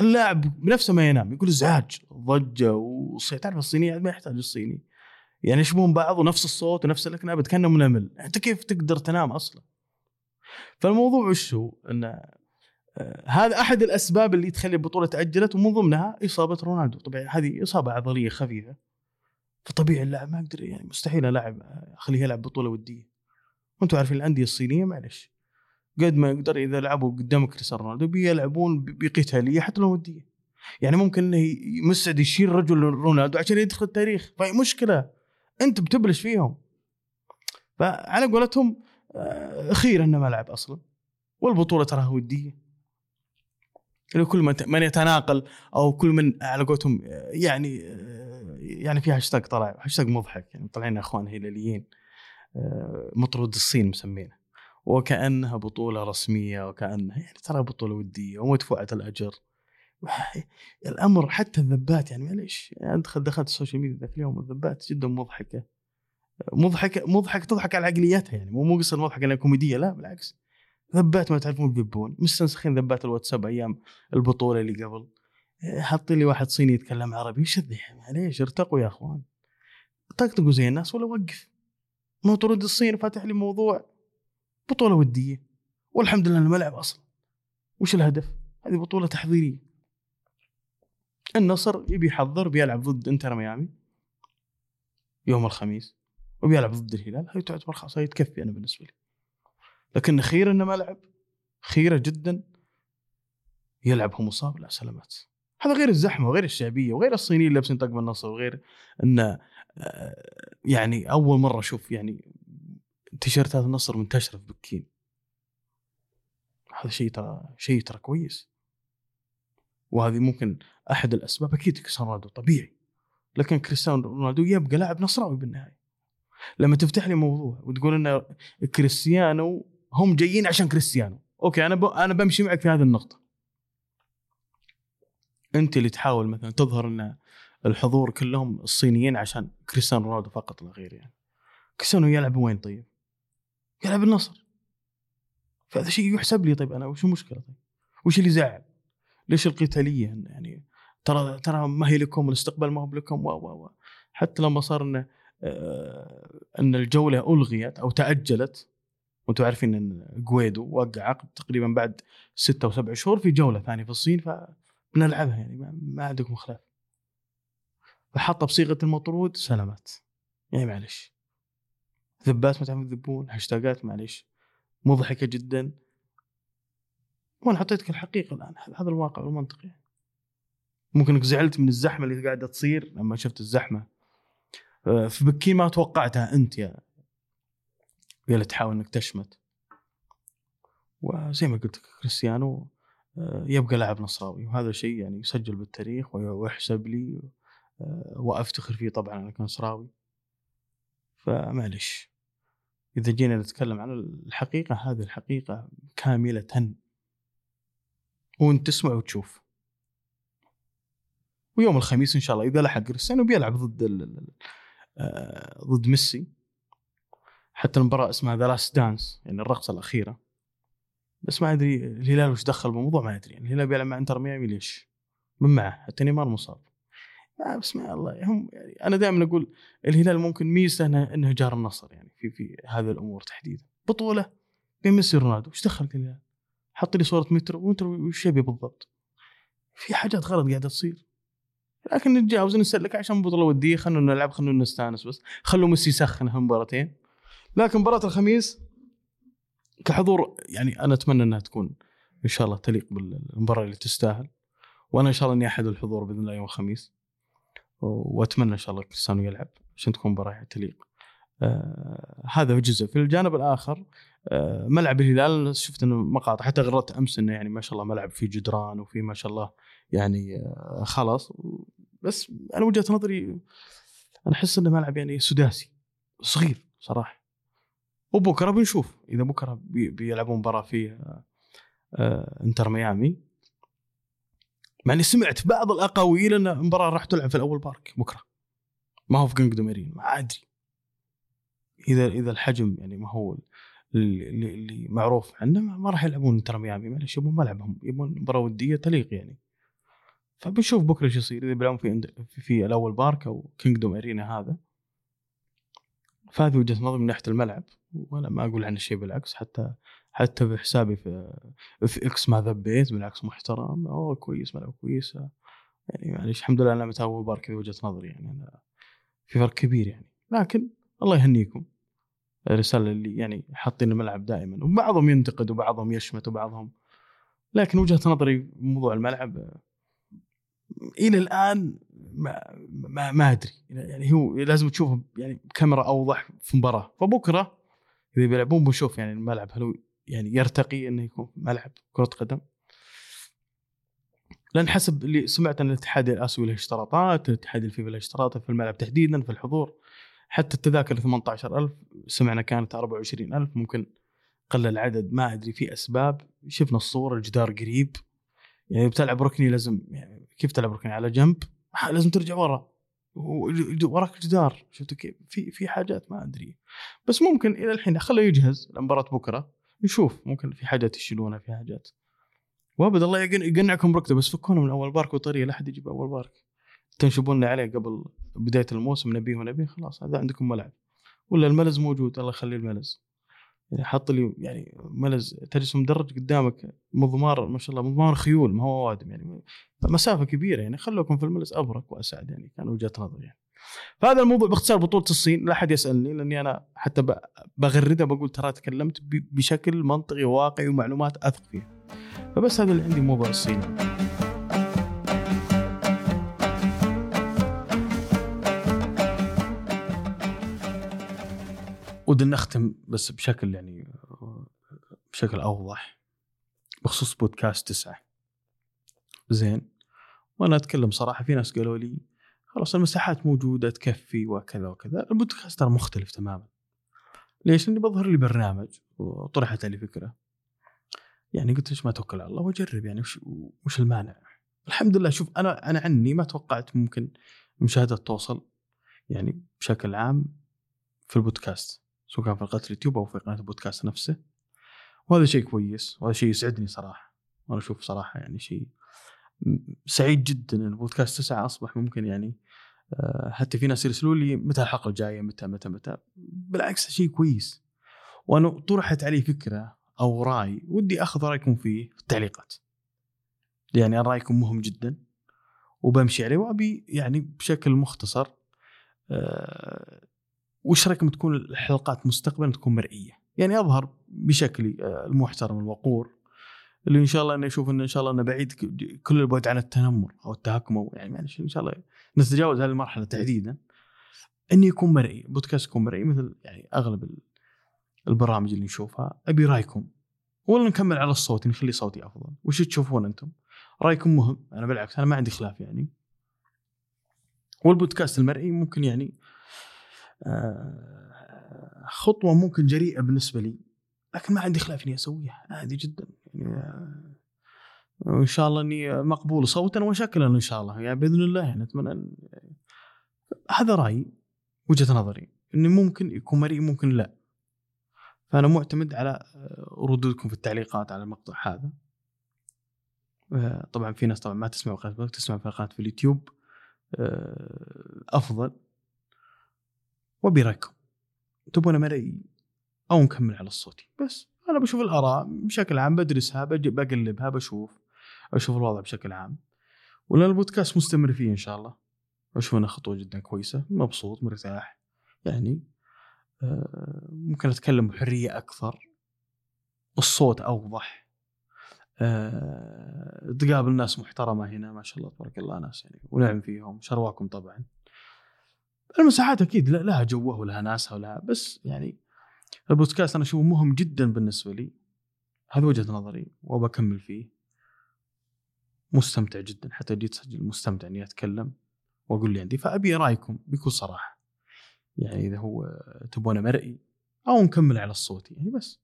اللاعب بنفسه ما ينام يقول ازعاج ضجة وصيت. تعرف الصيني ما يحتاج الصيني. يعني يشبهون بعض ونفس الصوت ونفس الاكناب كانه منمل أنت كيف تقدر تنام أصلا؟ فالموضوع وش هو؟ انه هذا أحد الأسباب اللي تخلي البطولة تأجلت ومن ضمنها إصابة رونالدو. طبعا هذه إصابة عضلية خفيفة. فطبيعي اللاعب ما يقدر يعني مستحيل اللاعب أخليه يلعب بطولة ودية. وأنتم عارفين الأندية الصينية معلش قد ما يقدر إذا لعبوا قدام كريستيانو رونالدو بيلعبون بقتالية حتى لو ودية. يعني ممكن إنه مسعد يشيل رجل رونالدو عشان يدخل التاريخ. فهي مشكلة. أنت بتبلش فيهم. فعلى قولتهم آه، خير إنه ما لعب أصلا والبطولة تراها ودية. يعني كل من يتناقل أو كل من على قولتهم آه، يعني آه، يعني في هاشتاج طلع هاشتاج مضحك يعني طالعين إخوان هلاليين مطرود الصين مسمينه. وكأنها بطولة رسمية وكانها يعني ترى بطولة ودية ومدفوعة الأجر. الأمر حتى الذبات يعني معليش يعني دخلت ال social media ذاك اليوم الذبات جدا مضحكة. مضحكة مضحك تضحك على عقلياتها يعني مو مو قصة مضحك انها كوميدية لا بالعكس. ذبات ما تعرفون بيبون مستنسخين ذبات الواتساب أيام البطولة اللي قبل. حاطين لي واحد صيني يتكلم عربي وش معليش ارتقوا يا أخوان. طقطقوا زي الناس ولا وقف. مو ترد الصين فاتح لي موضوع. بطولة ودية والحمد لله الملعب أصلا. وش الهدف؟ هذه بطولة تحضيرية. النصر يبي يحضر بيلعب ضد إنتر ميامي يوم الخميس وبيلعب ضد الهلال. هذه تعتبر خلاص هي تكفي أنا بالنسبة لي. لكن خير إنه ما لعب خيره جدا يلعب هو مصاب لا سلامات. هذا غير الزحمة وغير الشعبية وغير الصينيين اللي لابسين طقم النصر وغير إنه آه، يعني أول مرة أشوف يعني تيشيرتات النصر منتشرة في بكين. هذا شيء ترى شيء ترى كويس. وهذه ممكن أحد الأسباب أكيد كريستيانو رونالدو طبيعي. لكن كريستيانو رونالدو يبقى لاعب نصراوي بالنهاية. لما تفتح لي موضوع وتقول إن كريستيانو هم جايين عشان كريستيانو okay أنا ب... أنا بمشي معك في هذه النقطة أنت اللي تحاول مثلا تظهر إن الحضور كلهم الصينيين عشان كريستيانو رونالدو فقط لا غير يعني كريستيانو يلعب وين طيب؟ يلعب النصر فهذا شيء يحسب لي طيب أنا وش المشكلة طيب؟ وش اللي زعل؟ ليش القتاليه يعني ترى ترى ما هي لكم الاستقبال ما هو لكم و و حتى لما صار انه آه، إن الجولة ألغيت أو تأجلت وأنتم عارفين إن جويدو وقع عقد تقريبا بعد ستة أو سبع شهور في جولة ثانية في الصين فبنلعبها يعني ما, عندكم خلاف. فحطها بصيغة المطرود سلامات. يعني معلش ذبات ما تعرفون يذبون هاشتاجات معلش مضحكة جدا. وأنا حطيتك الحقيقة الآن هذا الواقع والمنطق يعني. ممكن إنك زعلت من الزحمة اللي قاعدة تصير لما شفت الزحمة. آه، في بكين ما توقعتها أنت يا اللي تحاول إنك تشمت. وزي ما قلت كريستيانو آه، يبقى لاعب نصراوي وهذا شيء يعني يسجل بالتاريخ ويحسب لي آه، وأفتخر فيه طبعا أنا كنصراوي. فمعلش إذا جينا نتكلم عن الحقيقة هذه الحقيقة كاملة. وأنت تسمع وتشوف. ويوم الخميس إن شاء الله إذا لحق كريستيانو بيلعب ضد آه، ضد ميسي. حتى المباراة اسمها The Last Dance يعني الرقصة الأخيرة. بس ما أدري الهلال وش دخل بالموضوع ما أدري. يعني الهلال بيلعب مع إنتر ميامي ليش؟ من معه حتى نيمار مصاب. آه بس ما الله هم يعني أنا دائما أقول الهلال ممكن ميزته انه إنه جار النصر يعني في في هذه الأمور تحديدا. بطولة بين ميسي ورونالدو إيش دخل الهلال؟ حط لي صورة مترو ومترو وش يبي بالضبط؟ في حاجات غلط قاعدة تصير. لكن نتجاوز نسلك عشان بطولة ودية خلونا نلعب خلونا نستانس بس. خلوا ميسي يسخن مباراتين لكن مباراة الخميس كحضور يعني أنا أتمنى إنها تكون إن شاء الله تليق بالمباراة اللي تستاهل وأنا إن شاء الله إني أحد الحضور بإذن الله يوم الخميس وأتمنى إن شاء الله كريستيانو يلعب عشان تكون مباراة تليق. آه هذا جزء. في الجانب الآخر آه ملعب الهلال شفت إنه مقاطع حتى غردت أمس إنه يعني ما شاء الله ملعب فيه جدران وفي ما شاء الله يعني آه خلاص. بس أنا وجهة نظري أنا أحس إنه ملعب يعني سداسي صغير صراحة. وبكرة بنشوف. إذا بكرة بيلعبون مباراة فيه آه إنتر ميامي. مع إني سمعت بعض الأقاويل إن المباراة راح تلعب في الأول بارك بكرة. ما هو في Kingdom Arena ما أدري. إذا إذا الحجم يعني ما هو اللي, اللي معروف عنه ما راح يلعبون إنتر ميامي. معلش يبون ملعبهم يبون مباراة ودية تليق يعني. فبنشوف بكرة إيش يصير. إذا بيلعبون في في الأول بارك أو Kingdom Arena هذا. فهذه وجهة نظري من ناحية الملعب. وأنا ما أقول عنه شيء بالعكس حتى حتى في حسابي في, في X ما ذبيت بالعكس محترم أوه كويس ملعب كويس يعني معليش الحمد لله أنا متى اول بارك وجهة نظري يعني أنا في فرق كبير يعني. لكن الله يهنيكم. الرسالة اللي يعني حاطين الملعب دائما وبعضهم ينتقد وبعضهم يشمت وبعضهم. لكن وجهة نظري موضوع الملعب إلى الآن ما ما, ما أدري. يعني هو لازم تشوف يعني كاميرا أوضح في مباراة. فبكرة إذا بيلعبون بنشوف يعني الملعب هل هو يعني يرتقي إنه يكون ملعب كرة قدم؟ لأن حسب اللي سمعت أن الاتحاد الآسيوي له اشتراطات الاتحاد الفيفا له اشتراطات في الملعب تحديدا في الحضور. حتى التذاكر 18000 سمعنا كانت 24000 ممكن قل العدد ما أدري في أسباب. شفنا الصور الجدار قريب. يعني بتلعب ركني لازم يعني كيف تلعب ركني؟ على جنب. لازم ترجع ورا. وراك جدار شفتوا كيف؟ في في حاجات ما أدري. بس ممكن إلى الحين خليه يجهز لمباراة بكرة نشوف ممكن في حاجات يشيلونها في حاجات. وأبد الله يقنعكم ركضه بس فكونا من أول بارك وطريقه لا أحد يجيب أول بارك. تنشبون عليه قبل بداية الموسم نبيه ونبيه خلاص هذا عندكم ملعب. ولا الملز موجود الله يخلي الملز. يعني حط لي يعني ملز تجلس مدرج قدامك مضمار ما شاء الله مضمار خيول ما هو وادم يعني مسافة كبيرة يعني خلوكم في الملز ابرك وأسعد يعني كان وجهة نظر يعني. فهذا الموضوع باختصار بطولة الصين لا أحد يسألني لأني أنا حتى بغردها بقول ترى تكلمت بشكل منطقي وواقعي ومعلومات أثق فيها. فبس هذا اللي عندي موضوع الصين. ودنا نختم بس بشكل يعني بشكل أوضح. بخصوص بودكاست تسعة. زين. وأنا أتكلم صراحة في ناس قالوا لي خلاص المساحات موجودة تكفي وكذا وكذا. البودكاست ترى مختلف تماما. ليش؟ لأني بظهر لي برنامج وطرحت لي فكرة. يعني قلت ليش ما توكل على الله وأجرب يعني وش وش المانع؟ الحمد لله شوف أنا أنا عني ما توقعت ممكن المشاهدات توصل يعني بشكل عام في البودكاست. سواء كان في قناه اليوتيوب أو في قناه البودكاست نفسه. وهذا شيء كويس وهذا شيء يسعدني صراحة. وأنا أشوف صراحة يعني شيء سعيد جدا إن البودكاست تسعة أصبح ممكن يعني آه، حتى في ناس يرسلوا لي متى الحلقة الجاية متى متى متى. بالعكس شيء كويس. وأنا طرحت علي فكرة أو رأي ودي أخذ رأيكم فيه في التعليقات. يعني رأيكم مهم جدا وبمشي عليه وأبي يعني بشكل مختصر أه وش رايكم تكون الحلقات مستقبلا تكون مرئية؟ يعني أظهر بشكلي آه، المحترم الوقور اللي إن شاء الله إنه أشوف إنه إن شاء الله إنه بعيد كل البعد عن التنمر أو التهكم أو يعني إن شاء الله نتجاوز هذه المرحلة تحديدا. انه يكون مرئي بودكاست يكون مرئي مثل يعني أغلب البرامج اللي نشوفها أبي رأيكم. ولا نكمل على الصوت نخلي صوتي أفضل. وش تشوفون أنتم؟ رأيكم مهم. أنا بالعكس أنا ما عندي خلاف يعني. والبودكاست المرئي ممكن يعني خطوة ممكن جريئة بالنسبة لي لكن ما عندي خلاف إني أسويها عادي جدا يعني آه، وإن شاء الله إني مقبول صوتا وشكلا إن شاء الله يعني بإذن الله يعني أتمنى هذا رأيي وجهة نظري انه ممكن يكون مرئي ممكن لا. فأنا معتمد على آه، ردودكم في التعليقات على المقطع هذا. طبعا في ناس طبعا ما تسمع قناه تسمع في قناه في اليوتيوب أفضل. وبرايكم تبون مرئي أو نكمل على الصوتي بس أنا بشوف الآراء بشكل عام بدرسها بقلبها بشوف أشوف الوضع بشكل عام. ولأن البودكاست مستمر فيه إن شاء الله. أشوف انها خطوة جدا كويسة مبسوط مرتاح. يعني آه، ممكن أتكلم بحرية أكثر. الصوت أوضح. أه تقابل ناس محترمة هنا ما شاء الله تبارك الله ناس يعني ونعم فيهم شرواكم طبعا. المساحات أكيد لها جوه ولها ناسها ولها بس يعني البودكاست أنا أشوفه مهم جدا بالنسبة لي. هذه وجهة نظري وبكمل فيه. مستمتع جدا حتى جيت اسجل مستمتع إني أتكلم وأقول اللي عندي فأبي رأيكم بكل صراحة. يعني إذا هو تبونه مرئي أو نكمل على الصوت يعني بس.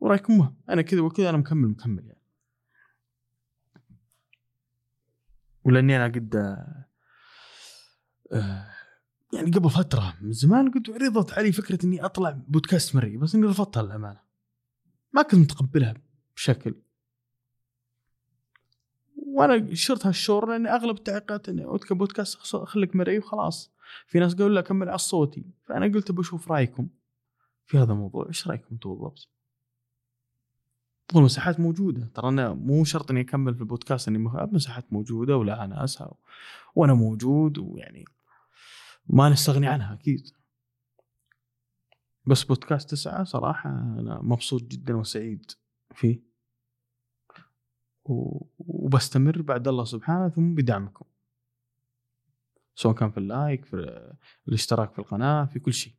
ورأيكم مهم. أنا كذا وكذا أنا مكمل مكمل يعني. ولأني أنا قد آه يعني قبل فترة من زمان قلت عرضت علي فكرة إني أطلع بودكاست مرئي بس إني رفضتها للأمانة. ما كنت متقبلها بشكل. وأنا شرت هالشعور لأن أغلب التعليقات إني بودكاست خليك مرئي وخلاص. في ناس قالوا لا كمل على صوتي. فأنا قلت بشوف رأيكم في هذا الموضوع. إيش رأيكم أنتم بالضبط؟ المساحات موجودة. ترى أنا مو شرط إني أكمل في البودكاست إني مساحات موجودة ولها ناسها وأنا موجود ويعني ما نستغني عنها أكيد. بس بودكاست تسعة صراحة أنا مبسوط جدا وسعيد فيه. وبستمر بعد الله سبحانه ثم بدعمكم. سواء كان في اللايك في الاشتراك في القناة في كل شيء.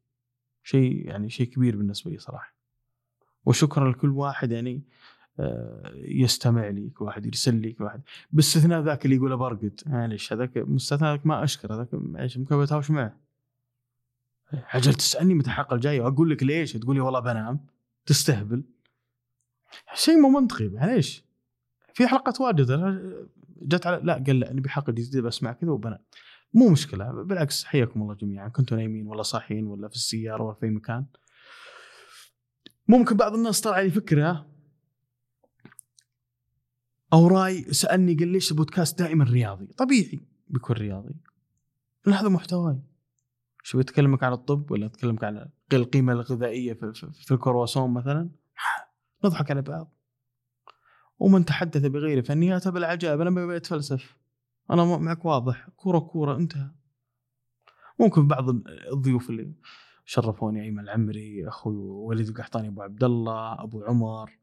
شيء يعني شيء كبير بالنسبة لي صراحة. وشكرا لكل واحد يعني يستمع لي واحد يرسل لي واحد. باستثناء ذاك اللي يقول برقد. معلش هذاك مستثنى ما أشكر هذاك معلش ممكن بتهاوش معه؟ عجل تسألني متى الحلقة الجايه وأقول لك ليش؟ تقول لي والله بنام تستهبل. شيء مو منطقي معليش في حلقات واجد جت على لا قال لا نبي حلقه جديده بسمع كذا وبنام. مو مشكلة بالعكس حياكم الله جميعا. كنتوا نايمين ولا صاحيين ولا في السيارة ولا في مكان. ممكن بعض الناس طلع لي فكرة أو رأي سألني قال ليش البودكاست دائما رياضي؟ طبيعي بيكون رياضي. لأن هذا محتواي. شو بتكلمك عن الطب ولا اتكلمك عن القيمة الغذائية في, في, الكرواسون مثلا؟ نضحك على بعض. ومن تحدث بغير فنياته بالعجائب أنا ما اتفلسف أنا معك واضح. كورة كورة انتهى. ممكن بعض الضيوف اللي شرفوني أيمن العمري أخوي وليد القحطاني أبو عبد الله أبو عمر.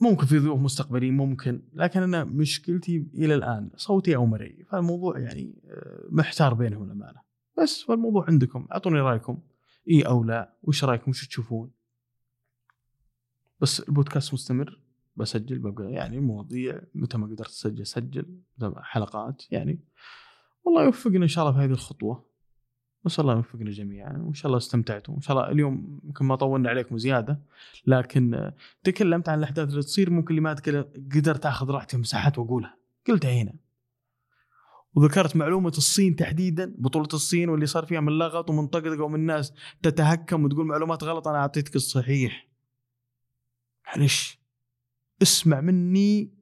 ممكن في ضيوف مستقبليين ممكن لكن أنا مشكلتي إلى الآن صوتي أو مرئي فالموضوع يعني آه، محتار بينهم الامانه بس فالموضوع عندكم أعطوني رأيكم إي أو لا وش رأيكم وش تشوفون؟ بس البودكاست مستمر بسجل ببقى يعني مواضيع متى ما قدرت أسجل سجل حلقات يعني. والله يوفقنا إن شاء الله في هذه الخطوة. نسال الله يوفقنا جميعا وإن شاء الله استمتعتوا. وإن شاء الله اليوم يمكن ما طولنا عليكم زيادة لكن تكلمت عن الأحداث اللي تصير ممكن اللي ما قدرت آخذ راحتي مساحات وأقولها. قلتها هنا. وذكرت معلومة الصين تحديدا بطولة الصين واللي صار فيها من لغط ومن طقطقة ومن الناس تتهكم وتقول معلومات غلط أنا أعطيتك الصحيح. معلش. اسمع مني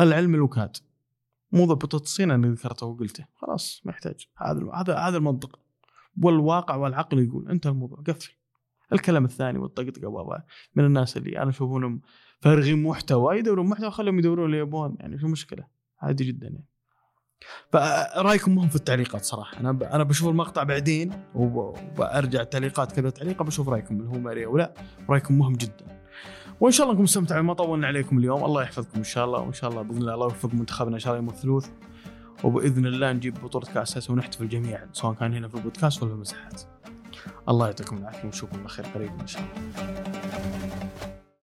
العلم الوكاد. مو ضبط الصين أنا ذكرته وقلته. خلاص ما يحتاج. هذا هذا هذا المنطق. والواقع والعقل يقول. انت الموضوع. قفل. الكلام الثاني والطقطقة من الناس اللي أنا أشوفهم فارغين محتوى. يدورون محتوى خليهم يدورون اللي يبون يعني شو المشكلة عادي جدا يعني. فرأيكم مهم في التعليقات صراحة. أنا. أنا بشوف المقطع بعدين وبرجع التعليقات كذا تعليقه بشوف رأيكم اللي هو ماري أو لا. رأيكم مهم جدا. وإن شاء الله انكم مستمتعين ما طولنا عليكم اليوم. الله يحفظكم إن شاء الله. وإن شاء الله بإذن الله الله يوفق منتخبنا إن شاء الله يوم الثلوث وبإذن الله نجيب بطوله كاس اسيا ونحتفل جميعا سواء كان هنا في البودكاست ولا في المساحات. الله يعطيكم العافية ونشوفكم على خير قريبا إن شاء الله.